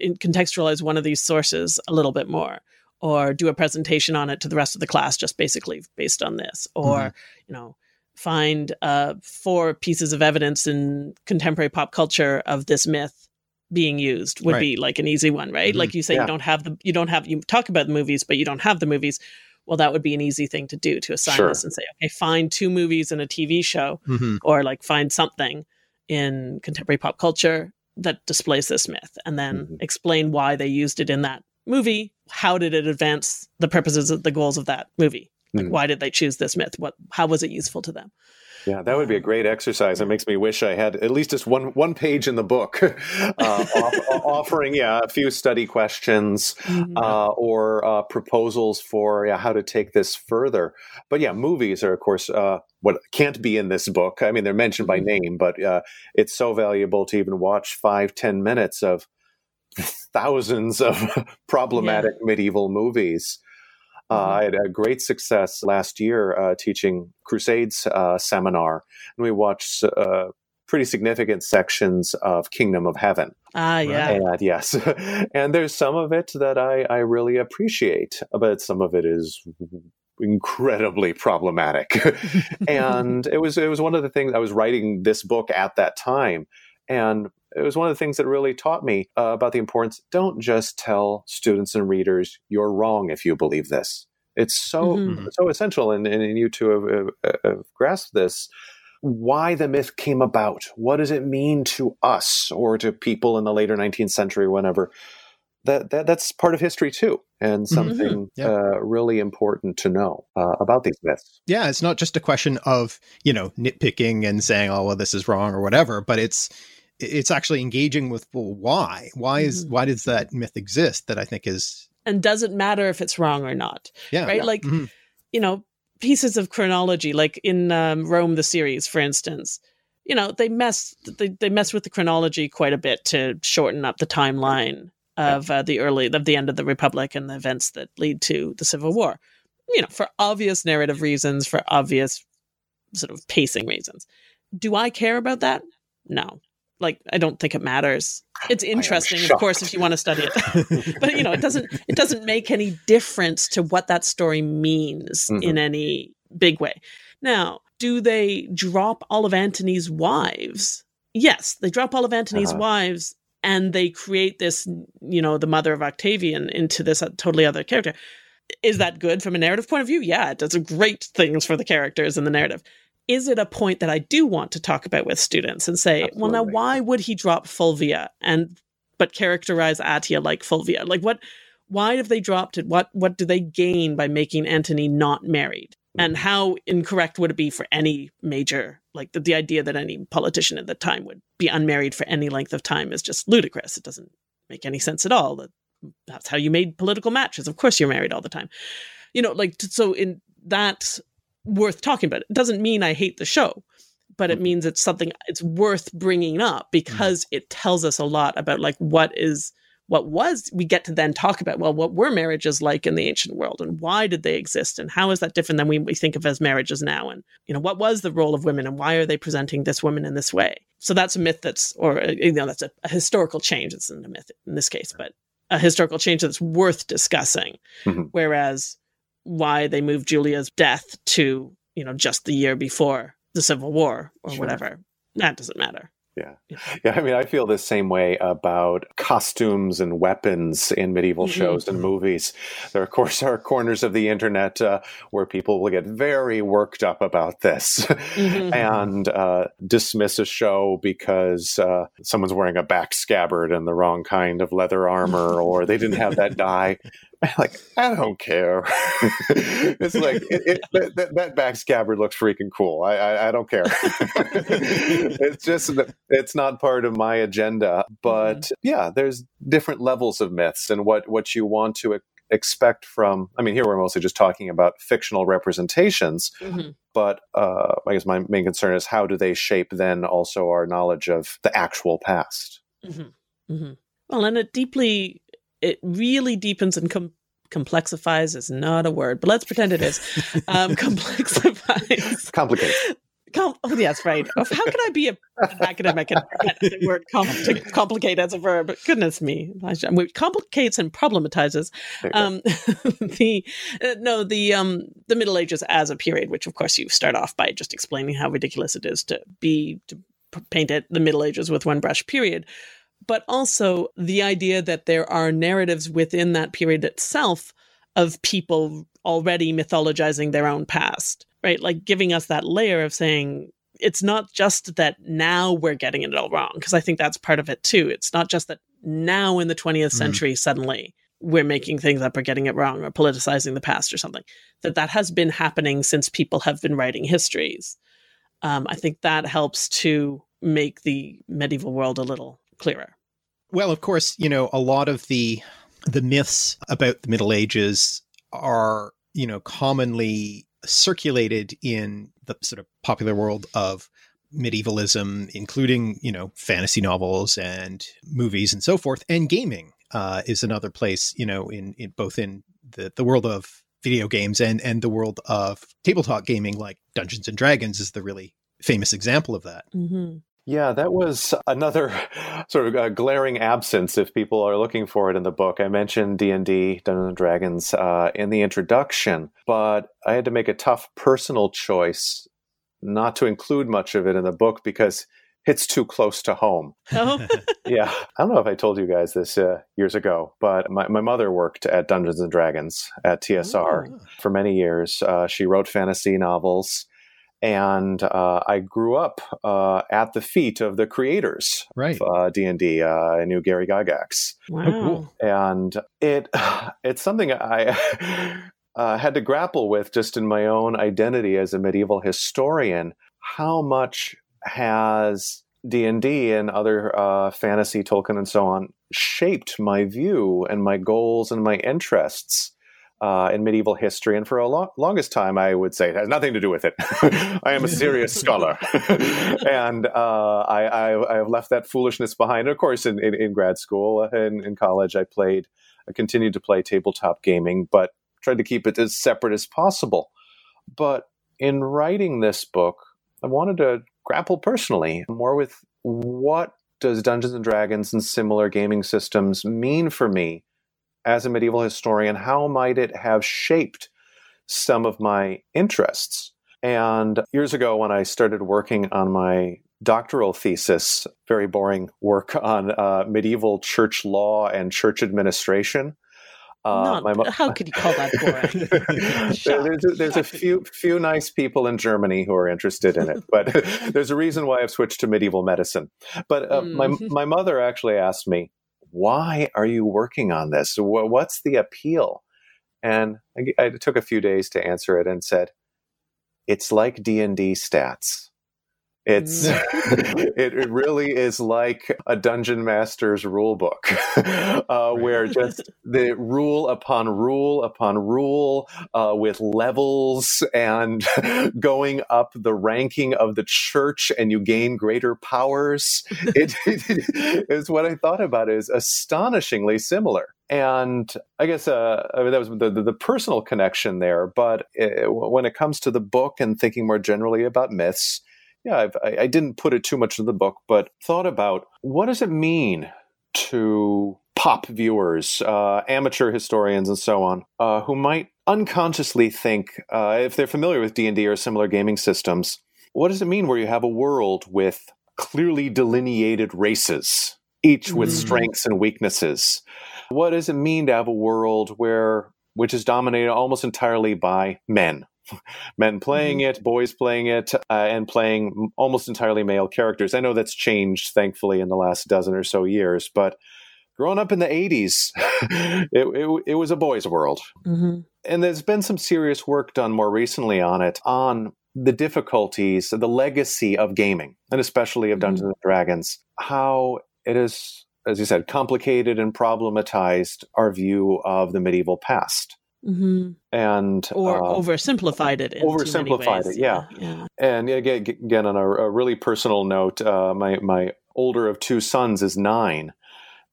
contextualize one of these sources a little bit more or do a presentation on it to the rest of the class just basically based on this or mm-hmm. you know find uh, four pieces of evidence in contemporary pop culture of this myth being used would right. be like an easy one, right? Mm-hmm. Like you say, yeah. you don't have the, you don't have, you talk about the movies, but you don't have the movies. Well, that would be an easy thing to do to assign sure. this and say, okay, find two movies and a TV show, mm-hmm. or like find something in contemporary pop culture that displays this myth, and then mm-hmm. explain why they used it in that movie. How did it advance the purposes of the goals of that movie? Like, mm. why did they choose this myth? What, how was it useful to them? Yeah, that would be a great exercise. It makes me wish I had at least just one one page in the book, uh, off, offering yeah a few study questions mm-hmm. uh, or uh, proposals for yeah, how to take this further. But yeah, movies are of course uh, what can't be in this book. I mean, they're mentioned by mm-hmm. name, but uh, it's so valuable to even watch five ten minutes of thousands of problematic yeah. medieval movies. Uh, mm-hmm. I had a great success last year uh, teaching Crusades uh, seminar, and we watched uh, pretty significant sections of Kingdom of Heaven. Ah, yeah. And yes, and there's some of it that I, I really appreciate, but some of it is incredibly problematic. and it was it was one of the things I was writing this book at that time, and it was one of the things that really taught me uh, about the importance. Don't just tell students and readers you're wrong if you believe this. It's so mm-hmm. so essential, and, and you to have, have, have grasped this. Why the myth came about? What does it mean to us or to people in the later 19th century, whenever? That, that that's part of history too, and mm-hmm. something mm-hmm. yeah. uh, really important to know uh, about these myths. Yeah, it's not just a question of you know nitpicking and saying, "Oh, well, this is wrong" or whatever, but it's it's actually engaging with well, why? Why is mm-hmm. why does that myth exist that i think is and does it matter if it's wrong or not yeah. right? Yeah. like mm-hmm. you know pieces of chronology like in um, rome the series for instance you know they mess they, they mess with the chronology quite a bit to shorten up the timeline of uh, the early of the end of the republic and the events that lead to the civil war. You know for obvious narrative reasons for obvious sort of pacing reasons. Do i care about that? No like I don't think it matters. It's interesting, of course, if you want to study it. but you know, it doesn't it doesn't make any difference to what that story means mm-hmm. in any big way. Now, do they drop all of Antony's wives? Yes, they drop all of Antony's uh-huh. wives and they create this, you know, the mother of Octavian into this totally other character. Is that good from a narrative point of view? Yeah, it does great things for the characters in the narrative. Is it a point that I do want to talk about with students and say, Absolutely. well, now why would he drop Fulvia and but characterize Atia like Fulvia? Like what why have they dropped it? What what do they gain by making Antony not married? and mm-hmm. how incorrect would it be for any major like the, the idea that any politician at the time would be unmarried for any length of time is just ludicrous it doesn't make any sense at all that that's how you made political matches of course you're married all the time you know like so in that's worth talking about it doesn't mean i hate the show but it mm-hmm. means it's something it's worth bringing up because mm-hmm. it tells us a lot about like what is what was we get to then talk about well what were marriages like in the ancient world and why did they exist and how is that different than we, we think of as marriages now and you know what was the role of women and why are they presenting this woman in this way so that's a myth that's or uh, you know that's a, a historical change it's not a myth in this case but a historical change that's worth discussing mm-hmm. whereas why they moved julia's death to you know just the year before the civil war or sure. whatever that doesn't matter yeah. Yeah. I mean, I feel the same way about costumes and weapons in medieval mm-hmm. shows and movies. There, of course, are corners of the internet uh, where people will get very worked up about this mm-hmm. and uh, dismiss a show because uh, someone's wearing a back scabbard and the wrong kind of leather armor or they didn't have that dye. Like I don't care. it's like it, it, that, that back scabbard looks freaking cool. I I, I don't care. it's just it's not part of my agenda. But mm-hmm. yeah, there's different levels of myths and what what you want to expect from. I mean, here we're mostly just talking about fictional representations. Mm-hmm. But uh, I guess my main concern is how do they shape then also our knowledge of the actual past. Mm-hmm. mm-hmm. Well, and it deeply it really deepens and com- complexifies is not a word, but let's pretend it is. Um, complexifies. Complicates. Com- oh, yes, right. How can I be a academic and get the word com- complicate as a verb? Goodness me, complicates and problematizes. Um, the uh, no, the um, the Middle Ages as a period, which of course you start off by just explaining how ridiculous it is to be to paint it the Middle Ages with one brush. Period but also the idea that there are narratives within that period itself of people already mythologizing their own past, right? Like giving us that layer of saying it's not just that now we're getting it all wrong, because I think that's part of it too. It's not just that now in the 20th mm-hmm. century, mm. suddenly we're making things up or getting it wrong or politicizing the past or something. That that has been happening since people have been writing histories. Um, I think that helps to make the medieval world a little clearer. Well, of course, you know, a lot of the the myths about the Middle Ages are, you know, commonly circulated in the sort of popular world of medievalism, including, you know, fantasy novels and movies and so forth. And gaming uh, is another place, you know, in, in both in the, the world of video games and, and the world of tabletop gaming, like Dungeons and Dragons is the really famous example of that. Mm-hmm. Yeah, that was another sort of glaring absence if people are looking for it in the book. I mentioned D&D, Dungeons and Dragons, uh, in the introduction, but I had to make a tough personal choice not to include much of it in the book because it's too close to home. Oh. yeah. I don't know if I told you guys this uh, years ago, but my, my mother worked at Dungeons and Dragons at TSR oh. for many years. Uh, she wrote fantasy novels and uh, I grew up uh, at the feet of the creators right. of D and D. Uh, I knew Gary Gygax. Wow! Oh, cool. And it it's something I uh, had to grapple with just in my own identity as a medieval historian. How much has D and D and other uh, fantasy, Tolkien, and so on shaped my view and my goals and my interests? Uh, in medieval history. And for a lo- longest time, I would say it has nothing to do with it. I am a serious scholar. and uh, I, I, I, have left that foolishness behind. And of course, in, in, in grad school and in college, I played, I continued to play tabletop gaming, but tried to keep it as separate as possible. But in writing this book, I wanted to grapple personally more with what does Dungeons and Dragons and similar gaming systems mean for me as a medieval historian, how might it have shaped some of my interests? And years ago, when I started working on my doctoral thesis, very boring work on uh, medieval church law and church administration. Uh, Not, mo- how could you call that boring? there's, a, there's a few few nice people in Germany who are interested in it, but there's a reason why I've switched to medieval medicine. But uh, mm. my my mother actually asked me, "Why are you working on this? What's the appeal?" And I, I took a few days to answer it and said, "It's like D and D stats." It's mm. it, it, really is like a dungeon master's rule book, uh, where just the rule upon rule upon rule uh, with levels and going up the ranking of the church, and you gain greater powers. It, it is what I thought about is astonishingly similar. And I guess uh, I mean, that was the, the, the, personal connection there. But it, uh, when it comes to the book and thinking more generally about myths, yeah, I've, I, I didn't put it too much in the book, but thought about what does it mean to pop viewers, uh, amateur historians, and so on, uh, who might unconsciously think, uh, if they're familiar with D and D or similar gaming systems, what does it mean where you have a world with clearly delineated races, each with mm. strengths and weaknesses? What does it mean to have a world where which is dominated almost entirely by men? men playing mm-hmm. it, boys playing it, uh, and playing almost entirely male characters. I know that's changed, thankfully, in the last dozen or so years, but growing up in the 80s, it, it, it, was a boys' world. Mm-hmm. And there's been some serious work done more recently on it, on the difficulties, the legacy of gaming, and especially of Dungeons mm-hmm. and Dragons, how it is, as you said, complicated and problematized our view of the medieval past. Mm-hmm. And or uh, oversimplified it. oversimplified it, yeah. yeah. And again, again, on a, a really personal note, uh, my my older of two sons is nine,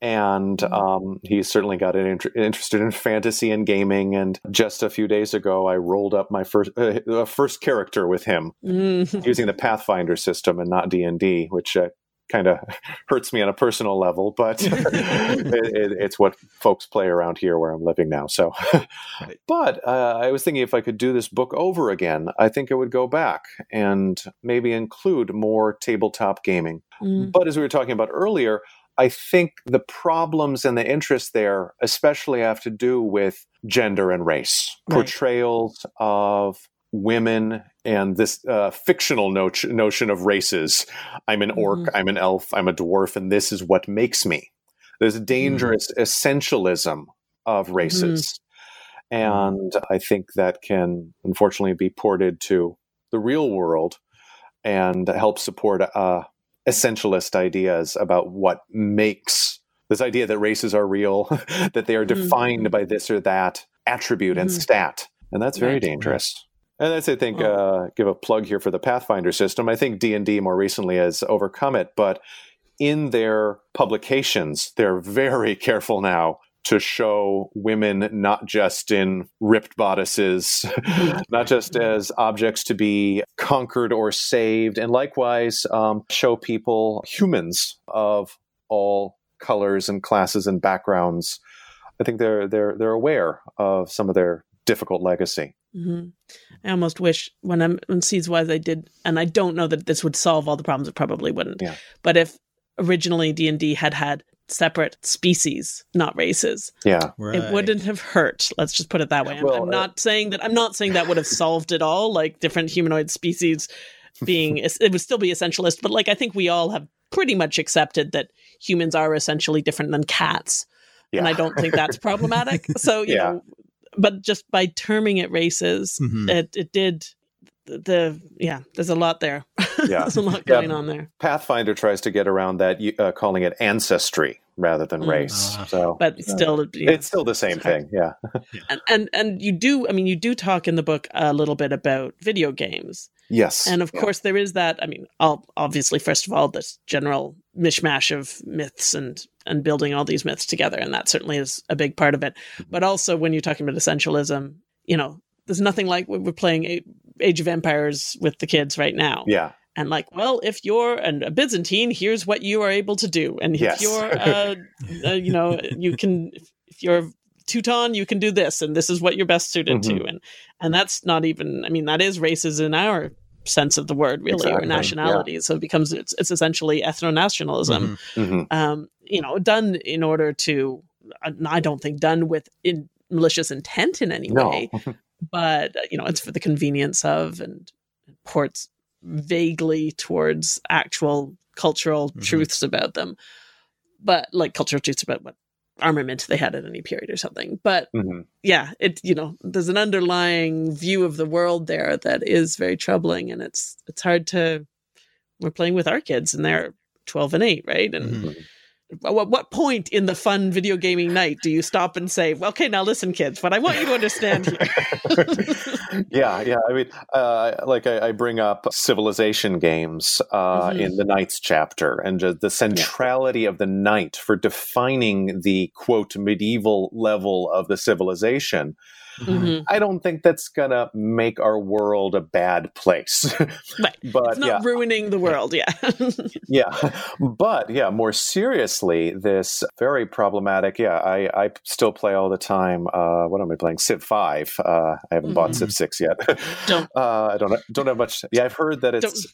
and mm-hmm. um, he's certainly got an inter- interested in fantasy and gaming. And just a few days ago, I rolled up my first uh, first character with him mm-hmm. using the Pathfinder system and not D and D, which uh, kind of hurts me on a personal level, but it, it, it's what folks play around here where I'm living now. So, but uh, I was thinking if I could do this book over again, I think I would go back and maybe include more tabletop gaming. Mm. But as we were talking about earlier, I think the problems and the interest there, especially have to do with gender and race, right. portrayals of women and this uh, fictional no- notion of races. I'm an orc, mm-hmm. I'm an elf, I'm a dwarf, and this is what makes me. There's a mm-hmm. dangerous mm-hmm. essentialism of races. Mm-hmm. And I think that can unfortunately be ported to the real world and help support uh, essentialist ideas about what makes this idea that races are real, that they are defined mm-hmm. by this or that attribute and mm-hmm. stat. And that's very dangerous. And that's, I think, uh, give a plug here for the Pathfinder system. I think D and D more recently has overcome it, but in their publications, they're very careful now to show women not just in ripped bodices, not just as objects to be conquered or saved, and likewise um, show people humans of all colors and classes and backgrounds. I think they're they're they're aware of some of their difficult legacy. Mm-hmm. I almost wish when I'm on Seeds Wise I did, and I don't know that this would solve all the problems. It probably wouldn't. Yeah. But if originally D and D had had separate species, not races, yeah, right. it wouldn't have hurt. Let's just put it that way. I'm, well, I'm not uh, saying that. I'm not saying that would have solved it all. Like different humanoid species being, it would still be essentialist. But like I think we all have pretty much accepted that humans are essentially different than cats. Yeah. And I don't think that's problematic. So, you yeah. know, but just by terming it races, mm-hmm. it it did the yeah. There's a lot there. Yeah, there's a lot going on there. Pathfinder tries to get around that, uh, calling it ancestry rather than mm. race. Uh, so, but still, uh, it's still the same thing. Yeah. and, and and you do. I mean, you do talk in the book a little bit about video games. Yes. And of yeah. course, there is that. I mean, obviously, first of all, this general mishmash of myths and and building all these myths together. And that certainly is a big part of it. Mm-hmm. But also when you're talking about essentialism, you know, there's nothing like we're playing Age of Empires with the kids right now. Yeah. And like, well, if you're an, a Byzantine, here's what you are able to do. And if yes. you're, uh, uh, you know, you can, if you're Teuton, you can do this, and this is what you're best suited mm-hmm. to. And and that's not even. I mean, that is races in our sense of the word, really, exactly. or nationality. Yeah. So it becomes it's, it's essentially ethno nationalism. Mm-hmm. Mm-hmm. Um, you know, done in order to. I don't think done with in malicious intent in any no. way, but you know, it's for the convenience of and ports vaguely towards actual cultural mm-hmm. truths about them, but like cultural truths about what armament they had at any period or something. But mm-hmm. yeah, it you know there's an underlying view of the world there that is very troubling, and it's it's hard to. We're playing with our kids, and they're twelve and eight, right? And mm-hmm what, what point in the fun video gaming night do you stop and say, well, okay, now listen, kids, what I want you to understand here? yeah, yeah. I mean, uh, like I, I, bring up civilization games uh, mm-hmm. in the Knights chapter and the centrality yeah. of the knight for defining the quote medieval level of the civilization. Mm-hmm. I don't think that's gonna make our world a bad place. right. But it's not yeah. ruining the world, yeah. yeah. But yeah, more seriously, this very problematic, yeah, I, I still play all the time. Uh, what am I playing? Civ five. Uh, I haven't mm-hmm. bought Civ six yet. don't uh, I don't don't have much yeah, I've heard that it's don't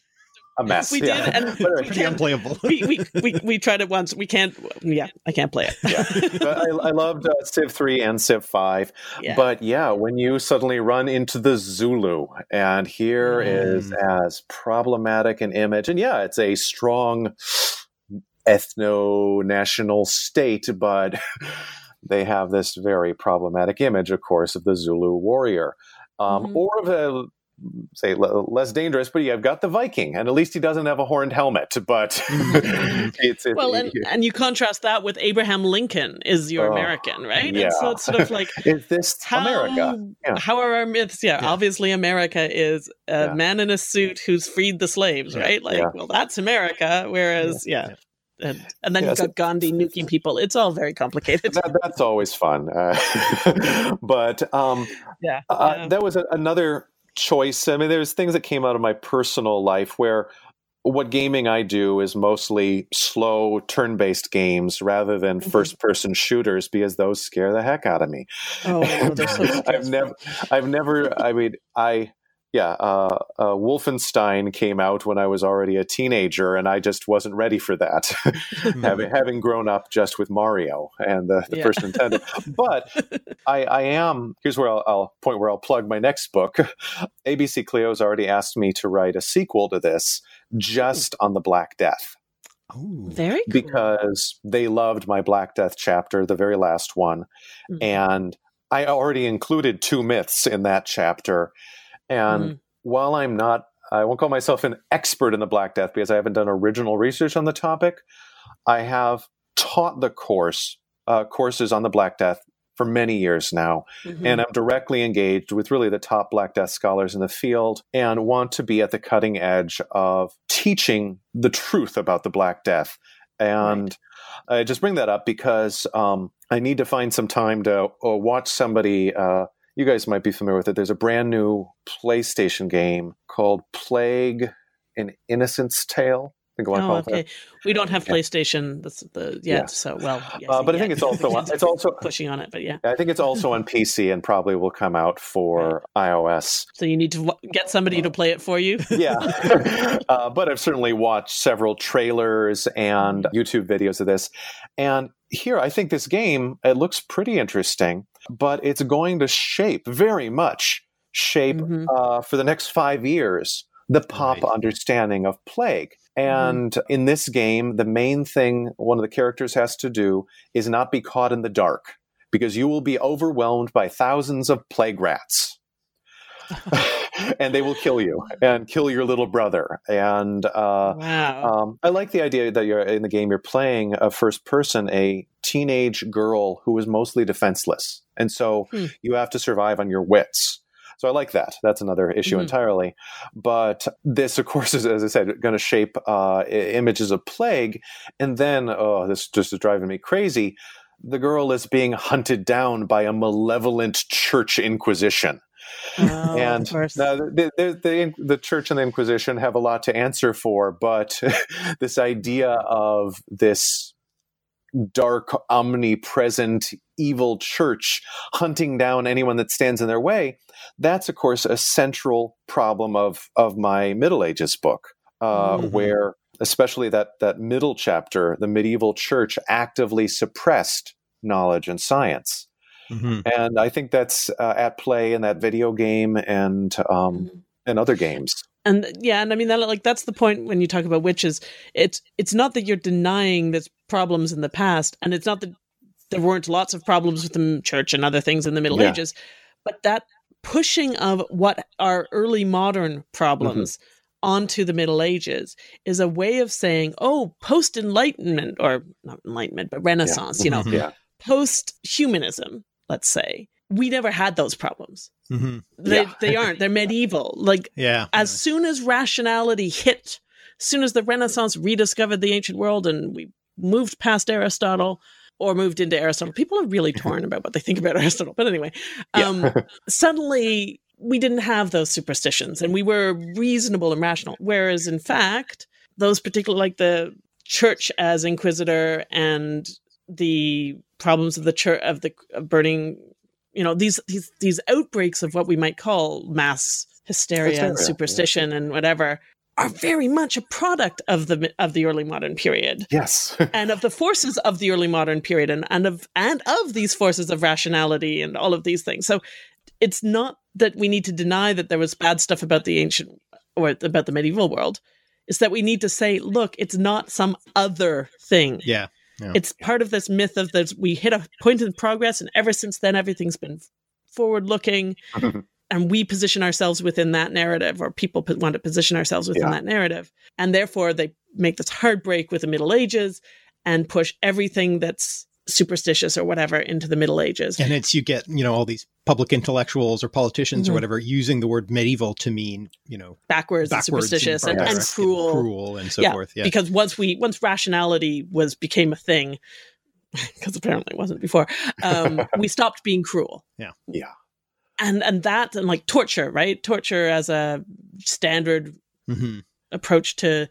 a mess. We yeah. did, and we pretty unplayable. we, we, we, we tried it once. We can't. Yeah, I can't play it. yeah, I, I, loved uh, Civ three and Civ five, yeah. but yeah, when you suddenly run into the Zulu, and here mm. is as problematic an image, and yeah, it's a strong ethno national state, but they have this very problematic image, of course, of the Zulu warrior. Um, mm-hmm. or of a say less dangerous, but yeah, I've got the Viking, and at least he doesn't have a horned helmet. But mm-hmm. it's, it's, well, and, and you contrast that with Abraham Lincoln is your uh, American, right? Yeah. And so it's sort of like is this how, America? Yeah. How are our myths? Yeah, yeah. obviously America is a yeah. man in a suit who's freed the slaves, right? Like, well, that's America. Whereas, yeah. And, and, then you've got Gandhi nuking people. It's all very complicated. That, that's always fun. Uh, but um, yeah, uh, that was a, another choice. I mean, there's things that came out of my personal life where what gaming I do is mostly slow turn based games rather than mm-hmm. first person shooters because those scare the heck out of me. Oh, so I've never, I've never, I mean, I, yeah, uh, uh, Wolfenstein came out when I was already a teenager, and I just wasn't ready for that, having, having grown up just with Mario and the, the yeah. first Nintendo. But I, I, am. Here's where I'll, I'll, point where I'll plug my next book. ABC Clio's already asked me to write a sequel to this, just on the Black Death. Oh, very cool. Because they loved my Black Death chapter, the very last one, mm-hmm. and I already included two myths in that chapter and mm. while I'm not, I won't call myself an expert in the Black Death because I haven't done original research on the topic. I have taught the course, uh, courses on the Black Death for many years now. Mm-hmm. And I'm directly engaged with really the top Black Death scholars in the field and want to be at the cutting edge of teaching the truth about the Black Death. And right. I just bring that up because um, I need to find some time to uh, watch somebody. Uh, you guys might be familiar with it. There's a brand new PlayStation game called Plague: An Innocent's Tale. I think I want oh, okay. We don't have PlayStation That's the, yet, yeah. so well. Yes, uh, but I think it's also on, it's also pushing on it. But yeah, I think it's also on PC and probably will come out for right. iOS. So you need to get somebody to play it for you. yeah, uh, but I've certainly watched several trailers and mm-hmm. YouTube videos of this, and here I think this game it looks pretty interesting but it's going to shape very much shape mm-hmm. uh, for the next five years the pop right. understanding of plague. Mm-hmm. And mm-hmm. in this game, the main thing one of the characters has to do is not be caught in the dark because you will be overwhelmed by thousands of plague rats. and they will kill you and kill your little brother. And uh, wow. um, I like the idea that you're in the game you're playing a first person, a teenage girl who is mostly defenseless, and so hmm. you have to survive on your wits. So I like that. That's another issue mm-hmm. entirely. But this, of course, is as I said, going to shape uh, images of plague, and then oh, this just is driving me crazy. The girl is being hunted down by a malevolent church inquisition. Oh, and now the, the, the, the, church and the Inquisition have a lot to answer for, but this idea of this dark, omnipresent, evil church hunting down anyone that stands in their way. That's, of course, a central problem of, of my Middle Ages book, uh, mm-hmm. where especially that, that middle chapter, the medieval church actively suppressed knowledge and science. Mm-hmm. And I think that's uh, at play in that video game and um, mm-hmm. and other games and yeah and i mean that like that's the point when you talk about witches it's it's not that you're denying there's problems in the past and it's not that there weren't lots of problems with the church and other things in the middle yeah. ages but that pushing of what are early modern problems mm-hmm. onto the middle ages is a way of saying oh post enlightenment or not enlightenment but renaissance yeah. you know mm-hmm. yeah. post humanism let's say we never had those problems. Mm-hmm. They yeah. they aren't. They're medieval. Like yeah. As soon as rationality hit, as soon as the Renaissance rediscovered the ancient world and we moved past Aristotle or moved into Aristotle, people are really torn about what they think about Aristotle. But anyway, um, yeah. suddenly we didn't have those superstitions and we were reasonable and rational. Whereas in fact, those particular like the church as inquisitor and the problems of the church of the of burning you know these these these outbreaks of what we might call mass hysteria, hysteria and superstition yeah. and whatever are very much a product of the of the early modern period. Yes. and of the forces of the early modern period and, and of and of these forces of rationality and all of these things. So it's not that we need to deny that there was bad stuff about the ancient or about the medieval world. It's that we need to say, look, it's not some other thing. Yeah. Yeah. It's part of this myth of that we hit a point in progress, and ever since then, everything's been forward looking. and we position ourselves within that narrative, or people want to position ourselves within yeah. that narrative. And therefore, they make this hard break with the Middle Ages and push everything that's superstitious or whatever into the Middle Ages. And it's you get, you know, all these public intellectuals or politicians mm-hmm. or whatever using the word medieval to mean, you know, backwards, backwards superstitious and, and, and, cruel. And cruel and so yeah, forth. Yeah. Because once we once rationality was became a thing, because apparently it wasn't before, um, we stopped being cruel. Yeah. Yeah. And and that and like torture, right? Torture as a standard mm-hmm. approach to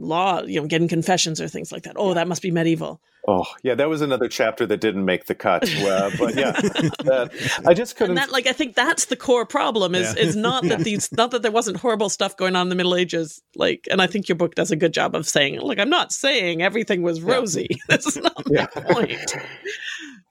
law, you know, getting confessions or things like that. Oh, that must be medieval. Oh, yeah, that was another chapter that didn't make the cut. Uh, but yeah, that, I just couldn't. And that, like, I think that's the core problem is yeah. is not that these, not that there wasn't horrible stuff going on in the Middle Ages. Like, and I think your book does a good job of saying, like, I'm not saying everything was rosy. Yeah. That's not yeah. point.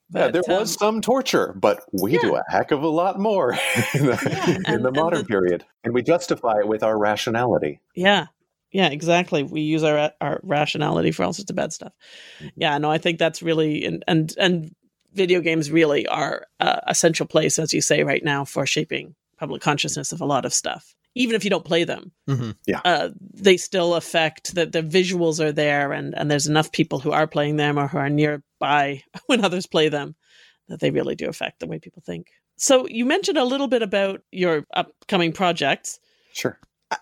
But, yeah, there um, was some torture, but we yeah. do a heck of a lot more in the, yeah, in the modern the, period, and we justify it with our rationality. Yeah, yeah, exactly. We use our our rationality for all sorts of bad stuff. Mm-hmm. Yeah, no, I think that's really and and and video games really are a central place, as you say, right now for shaping public consciousness of a lot of stuff. Even if you don't play them, mm-hmm. yeah, uh, they still affect that the visuals are there, and and there's enough people who are playing them or who are nearby when others play them that they really do affect the way people think. So you mentioned a little bit about your upcoming projects. Sure.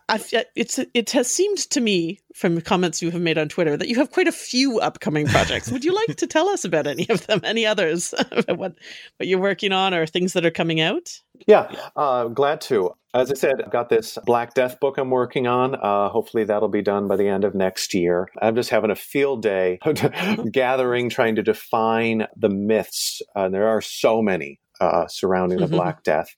I, it's it has seemed to me from comments you have made on Twitter that you have quite a few upcoming projects. Would you like to tell us about any of them? Any others? what what you're working on or things that are coming out? Yeah, uh, glad to. As I said, I've got this Black Death book I'm working on. Uh, hopefully, that'll be done by the end of next year. I'm just having a field day gathering, trying to define the myths. Uh, there are so many uh, surrounding the mm-hmm. Black Death.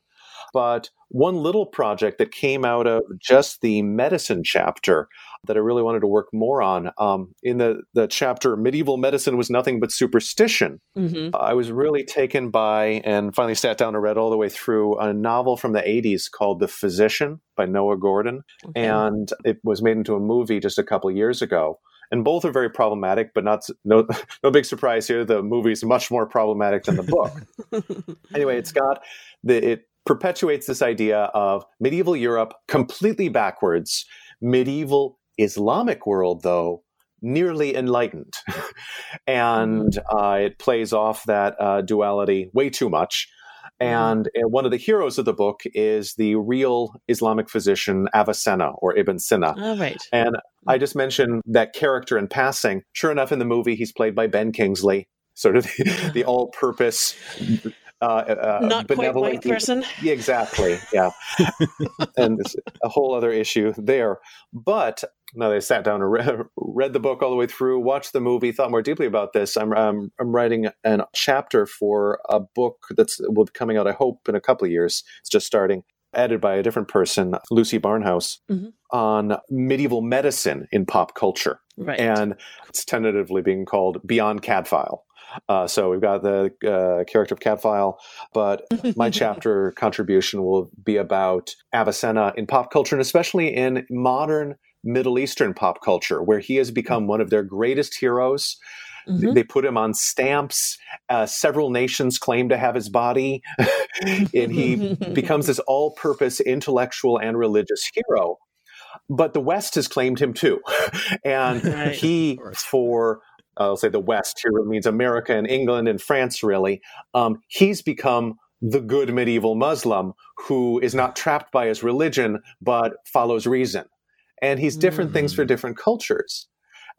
But one little project that came out of just the medicine chapter that I really wanted to work more on. Um, in the, the chapter, Medieval Medicine was Nothing But Superstition, mm-hmm. I was really taken by and finally sat down and read all the way through a novel from the 80s called The Physician by Noah Gordon. Okay. And it was made into a movie just a couple years ago and both are very problematic, but not no no big surprise here. The movie is much more problematic than the book. anyway, it's got the it perpetuates this idea of medieval Europe completely backwards, medieval Islamic world, though, nearly enlightened. and mm-hmm. uh, it plays off that uh, duality way too much. Mm-hmm. And uh, one of the heroes of the book is the real Islamic physician Avicenna or Ibn Sina. Oh, right. And I just mentioned that character in passing. Sure enough, in the movie, he's played by Ben Kingsley, sort of the, the all purpose uh, uh, not quite white person. Yeah, exactly. Yeah, and a whole other issue there. But now they sat down and re- read the book all the way through, watched the movie, thought more deeply about this. I'm I'm, I'm writing a chapter for a book that's will be coming out, I hope, in a couple of years. It's just starting, edited by a different person, Lucy Barnhouse, mm-hmm. on medieval medicine in pop culture. Right. And it's tentatively being called Beyond Cadfael. Uh, so we've got the uh, character of Cadfael, but my chapter contribution will be about Avicenna in pop culture and especially in modern Middle Eastern pop culture, where he has become one of their greatest heroes. Mm-hmm. They put him on stamps. Uh, several nations claim to have his body, and he becomes this all purpose intellectual and religious hero. But the West has claimed him too. and right. he, for I'll say the West here means America and England and France, really. Um, he's become the good medieval Muslim who is not trapped by his religion but follows reason. And he's different mm. things for mm. different cultures.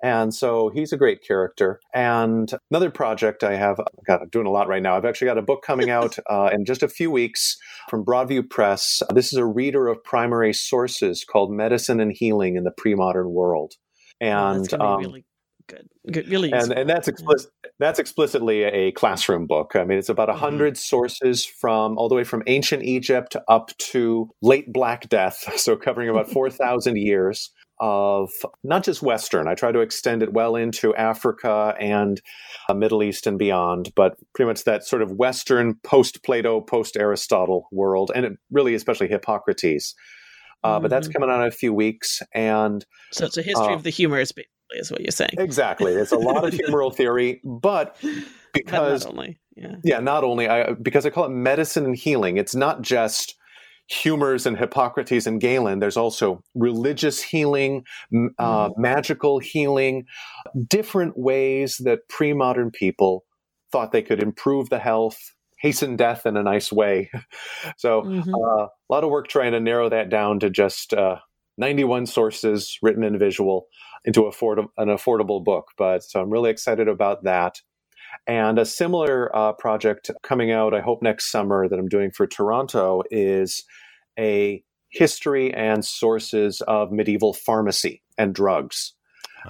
And so he's a great character. And another project I have, God, I'm doing a lot right now. I've actually got a book coming out uh, in just a few weeks from Broadview Press. This is a reader of primary sources called Medicine and Healing in the Pre-Modern World. Oh, and oh, um, really good. good really and, and that's explicit that's explicitly a classroom book i mean it's about a 100 mm-hmm. sources from all the way from ancient egypt up to late black death so covering about 4000 years of not just western i try to extend it well into africa and uh, middle east and beyond but pretty much that sort of western post plato post aristotle world and it really especially hippocrates uh, mm-hmm. but that's mm-hmm. coming out in a few weeks and so it's a history uh, of the humors is what you're saying. Exactly. It's a lot of humoral theory, but because but only, yeah. yeah, not only I because I call it medicine and healing. It's not just humors and Hippocrates and Galen. There's also religious healing, uh, mm-hmm. magical healing, different ways that pre-modern people thought they could improve the health, hasten death in a nice way. so mm-hmm. uh, a lot of work trying to narrow that down to just uh, 91 sources written in visual into afford- an affordable book. But so I'm really excited about that. And a similar uh, project coming out, I hope next summer, that I'm doing for Toronto is a history and sources of medieval pharmacy and drugs.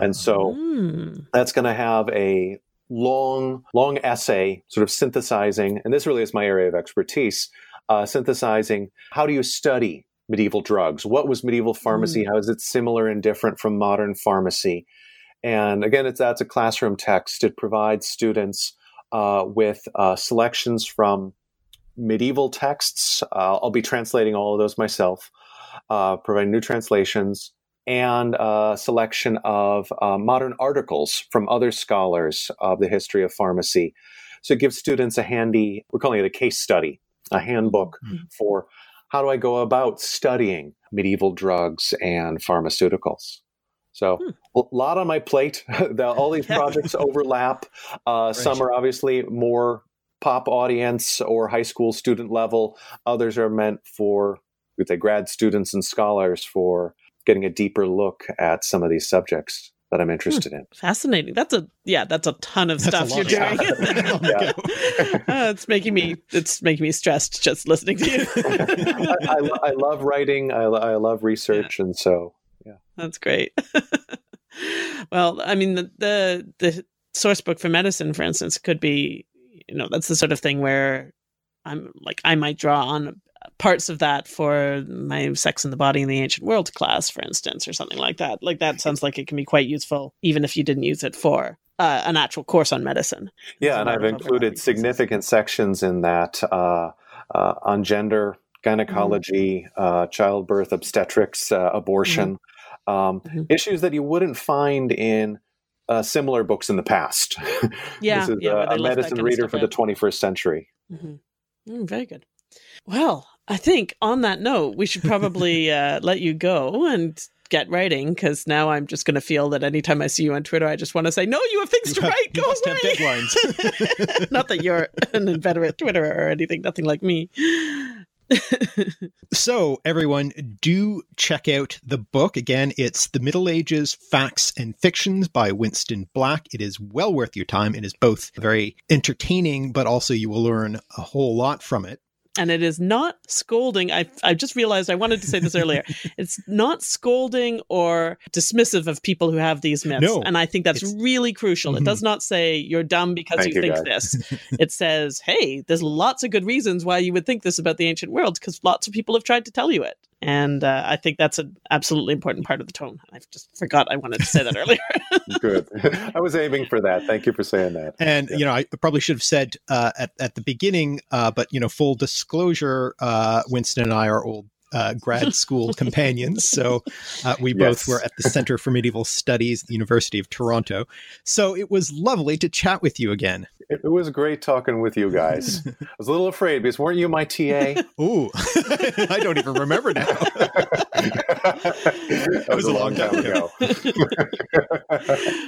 And so mm. that's going to have a long, long essay sort of synthesizing, and this really is my area of expertise, uh, synthesizing how do you study medieval drugs. What was medieval pharmacy? Mm. How is it similar and different from modern pharmacy? And again, it's that's a classroom text. It provides students uh, with uh, selections from medieval texts. Uh, I'll be translating all of those myself, uh, providing new translations and a selection of uh, modern articles from other scholars of the history of pharmacy. So it gives students a handy, we're calling it a case study, a handbook mm-hmm. for how do I go about studying medieval drugs and pharmaceuticals? So hmm. a lot on my plate. all these projects overlap. Uh, some are obviously more pop audience or high school student level. Others are meant for the grad students and scholars for getting a deeper look at some of these subjects that I'm interested in. Fascinating. That's a yeah. That's a ton of that's stuff you're doing. Yeah. uh, it's making me it's making me stressed just listening to you. I, I, I, love writing. I, I love research, yeah. and so yeah, that's great. well, I mean the, the the source book for medicine, for instance, could be you know that's the sort of thing where I'm like I might draw on parts of that for my sex and the body in the ancient world class for instance or something like that like that sounds like it can be quite useful even if you didn't use it for uh, an actual course on medicine yeah and i've included significant sections in that uh, uh, on gender gynecology mm-hmm. Uh, childbirth obstetrics uh, abortion mm-hmm. Um, mm-hmm. issues that you wouldn't find in uh, similar books in the past. Yeah, this is yeah, a, a medicine reader for the 21st century. Mm-hmm. Mm, very good. Well, I think on that note, we should probably uh, let you go and get writing because now I'm just going to feel that anytime I see you on Twitter, I just want to say, "No, you have things you to have, write. Go away." deadlines. Not that you're an inveterate Twitterer or anything. Nothing like me. so, everyone, do check out the book. Again, it's The Middle Ages Facts and Fictions by Winston Black. It is well worth your time. It is both very entertaining, but also you will learn a whole lot from it. And it is not scolding. I I just realized I wanted to say this earlier. it's not scolding or dismissive of people who have these myths, No, and I think that's really crucial. It Mhm. does not say you're dumb because Thank you you, think this. It says, hey, there's lots of good reasons why you would think this about the ancient world because lots of people have tried to tell you it. And uh, I think that's an absolutely important part of the tone. I just forgot I wanted to say that earlier. Good. I was aiming for that. Thank you for saying that. And you know, I probably should have said uh, at at the beginning, uh, but you know, full disclosure, uh, Winston and I are old uh, grad school companions, so uh, we both were at the Center for Medieval Studies, at the University of Toronto. So it was lovely to chat with you again. It, it was great talking with you guys. I was a little afraid because weren't you my TA? Ooh, I don't even remember now. that was a long time ago.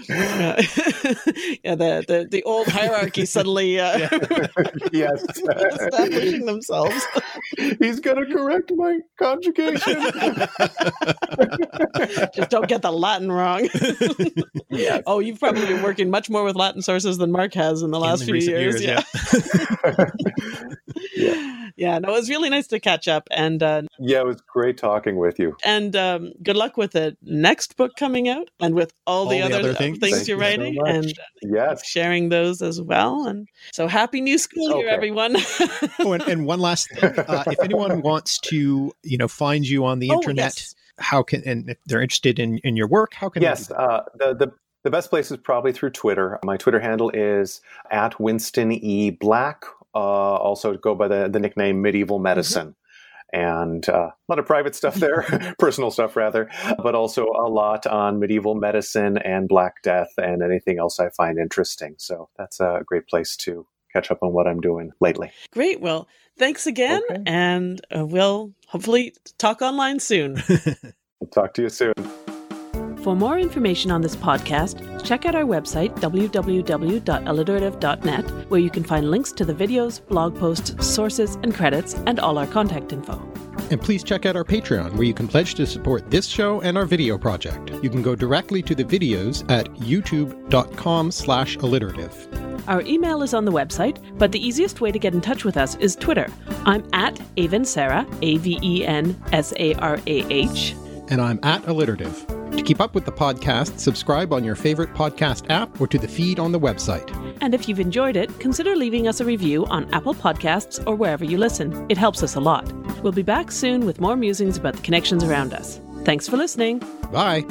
yeah, Yeah, the, the the old hierarchy suddenly uh, yes. establishing themselves. He's going to correct my conjugation. Just don't get the Latin wrong. Yes. Oh, you've probably been working much more with Latin sources than Mark has in the last In few years. years, yeah. yeah. No, it was really nice to catch up, and uh, yeah, it was great talking with you. and um, good luck with the next book coming out, and with all, the, All the other, other things. things you're you writing, much. and Yes. sharing those as well. And so, happy new school year, everyone! oh, and, and one last thing: uh, if anyone wants to, you know, find you on the Oh, internet, yes. how can and if they're interested in in your work, how can they Yes. do? Uh, the, the, the best place is probably through Twitter. My Twitter handle is at Winston E. Black. Uh, also go by the, the nickname Medieval Medicine. And uh, a lot of private stuff there, personal stuff rather, but also a lot on medieval medicine and Black Death and anything else I find interesting. So that's a great place to catch up on what I'm doing lately. Great. Well, thanks again, Okay. and uh, we'll hopefully talk online soon. I'll talk to you soon. For more information on this podcast, check out our website, www.alliterative.net, where you can find links to the videos, blog posts, sources, and credits, and all our contact info. And please check out our Patreon, where you can pledge to support this show and our video project. You can go directly to the videos at youtube.com slash alliterative. Our email is on the website, but the easiest way to get in touch with us is Twitter. I'm at Aven Sarah, A V E N S A R A H. And I'm at alliterative. To keep up with the podcast, subscribe on your favorite podcast app or to the feed on the website. And if you've enjoyed it, consider leaving us a review on Apple Podcasts or wherever you listen. It helps us a lot. We'll be back soon with more musings about the connections around us. Thanks for listening. Bye.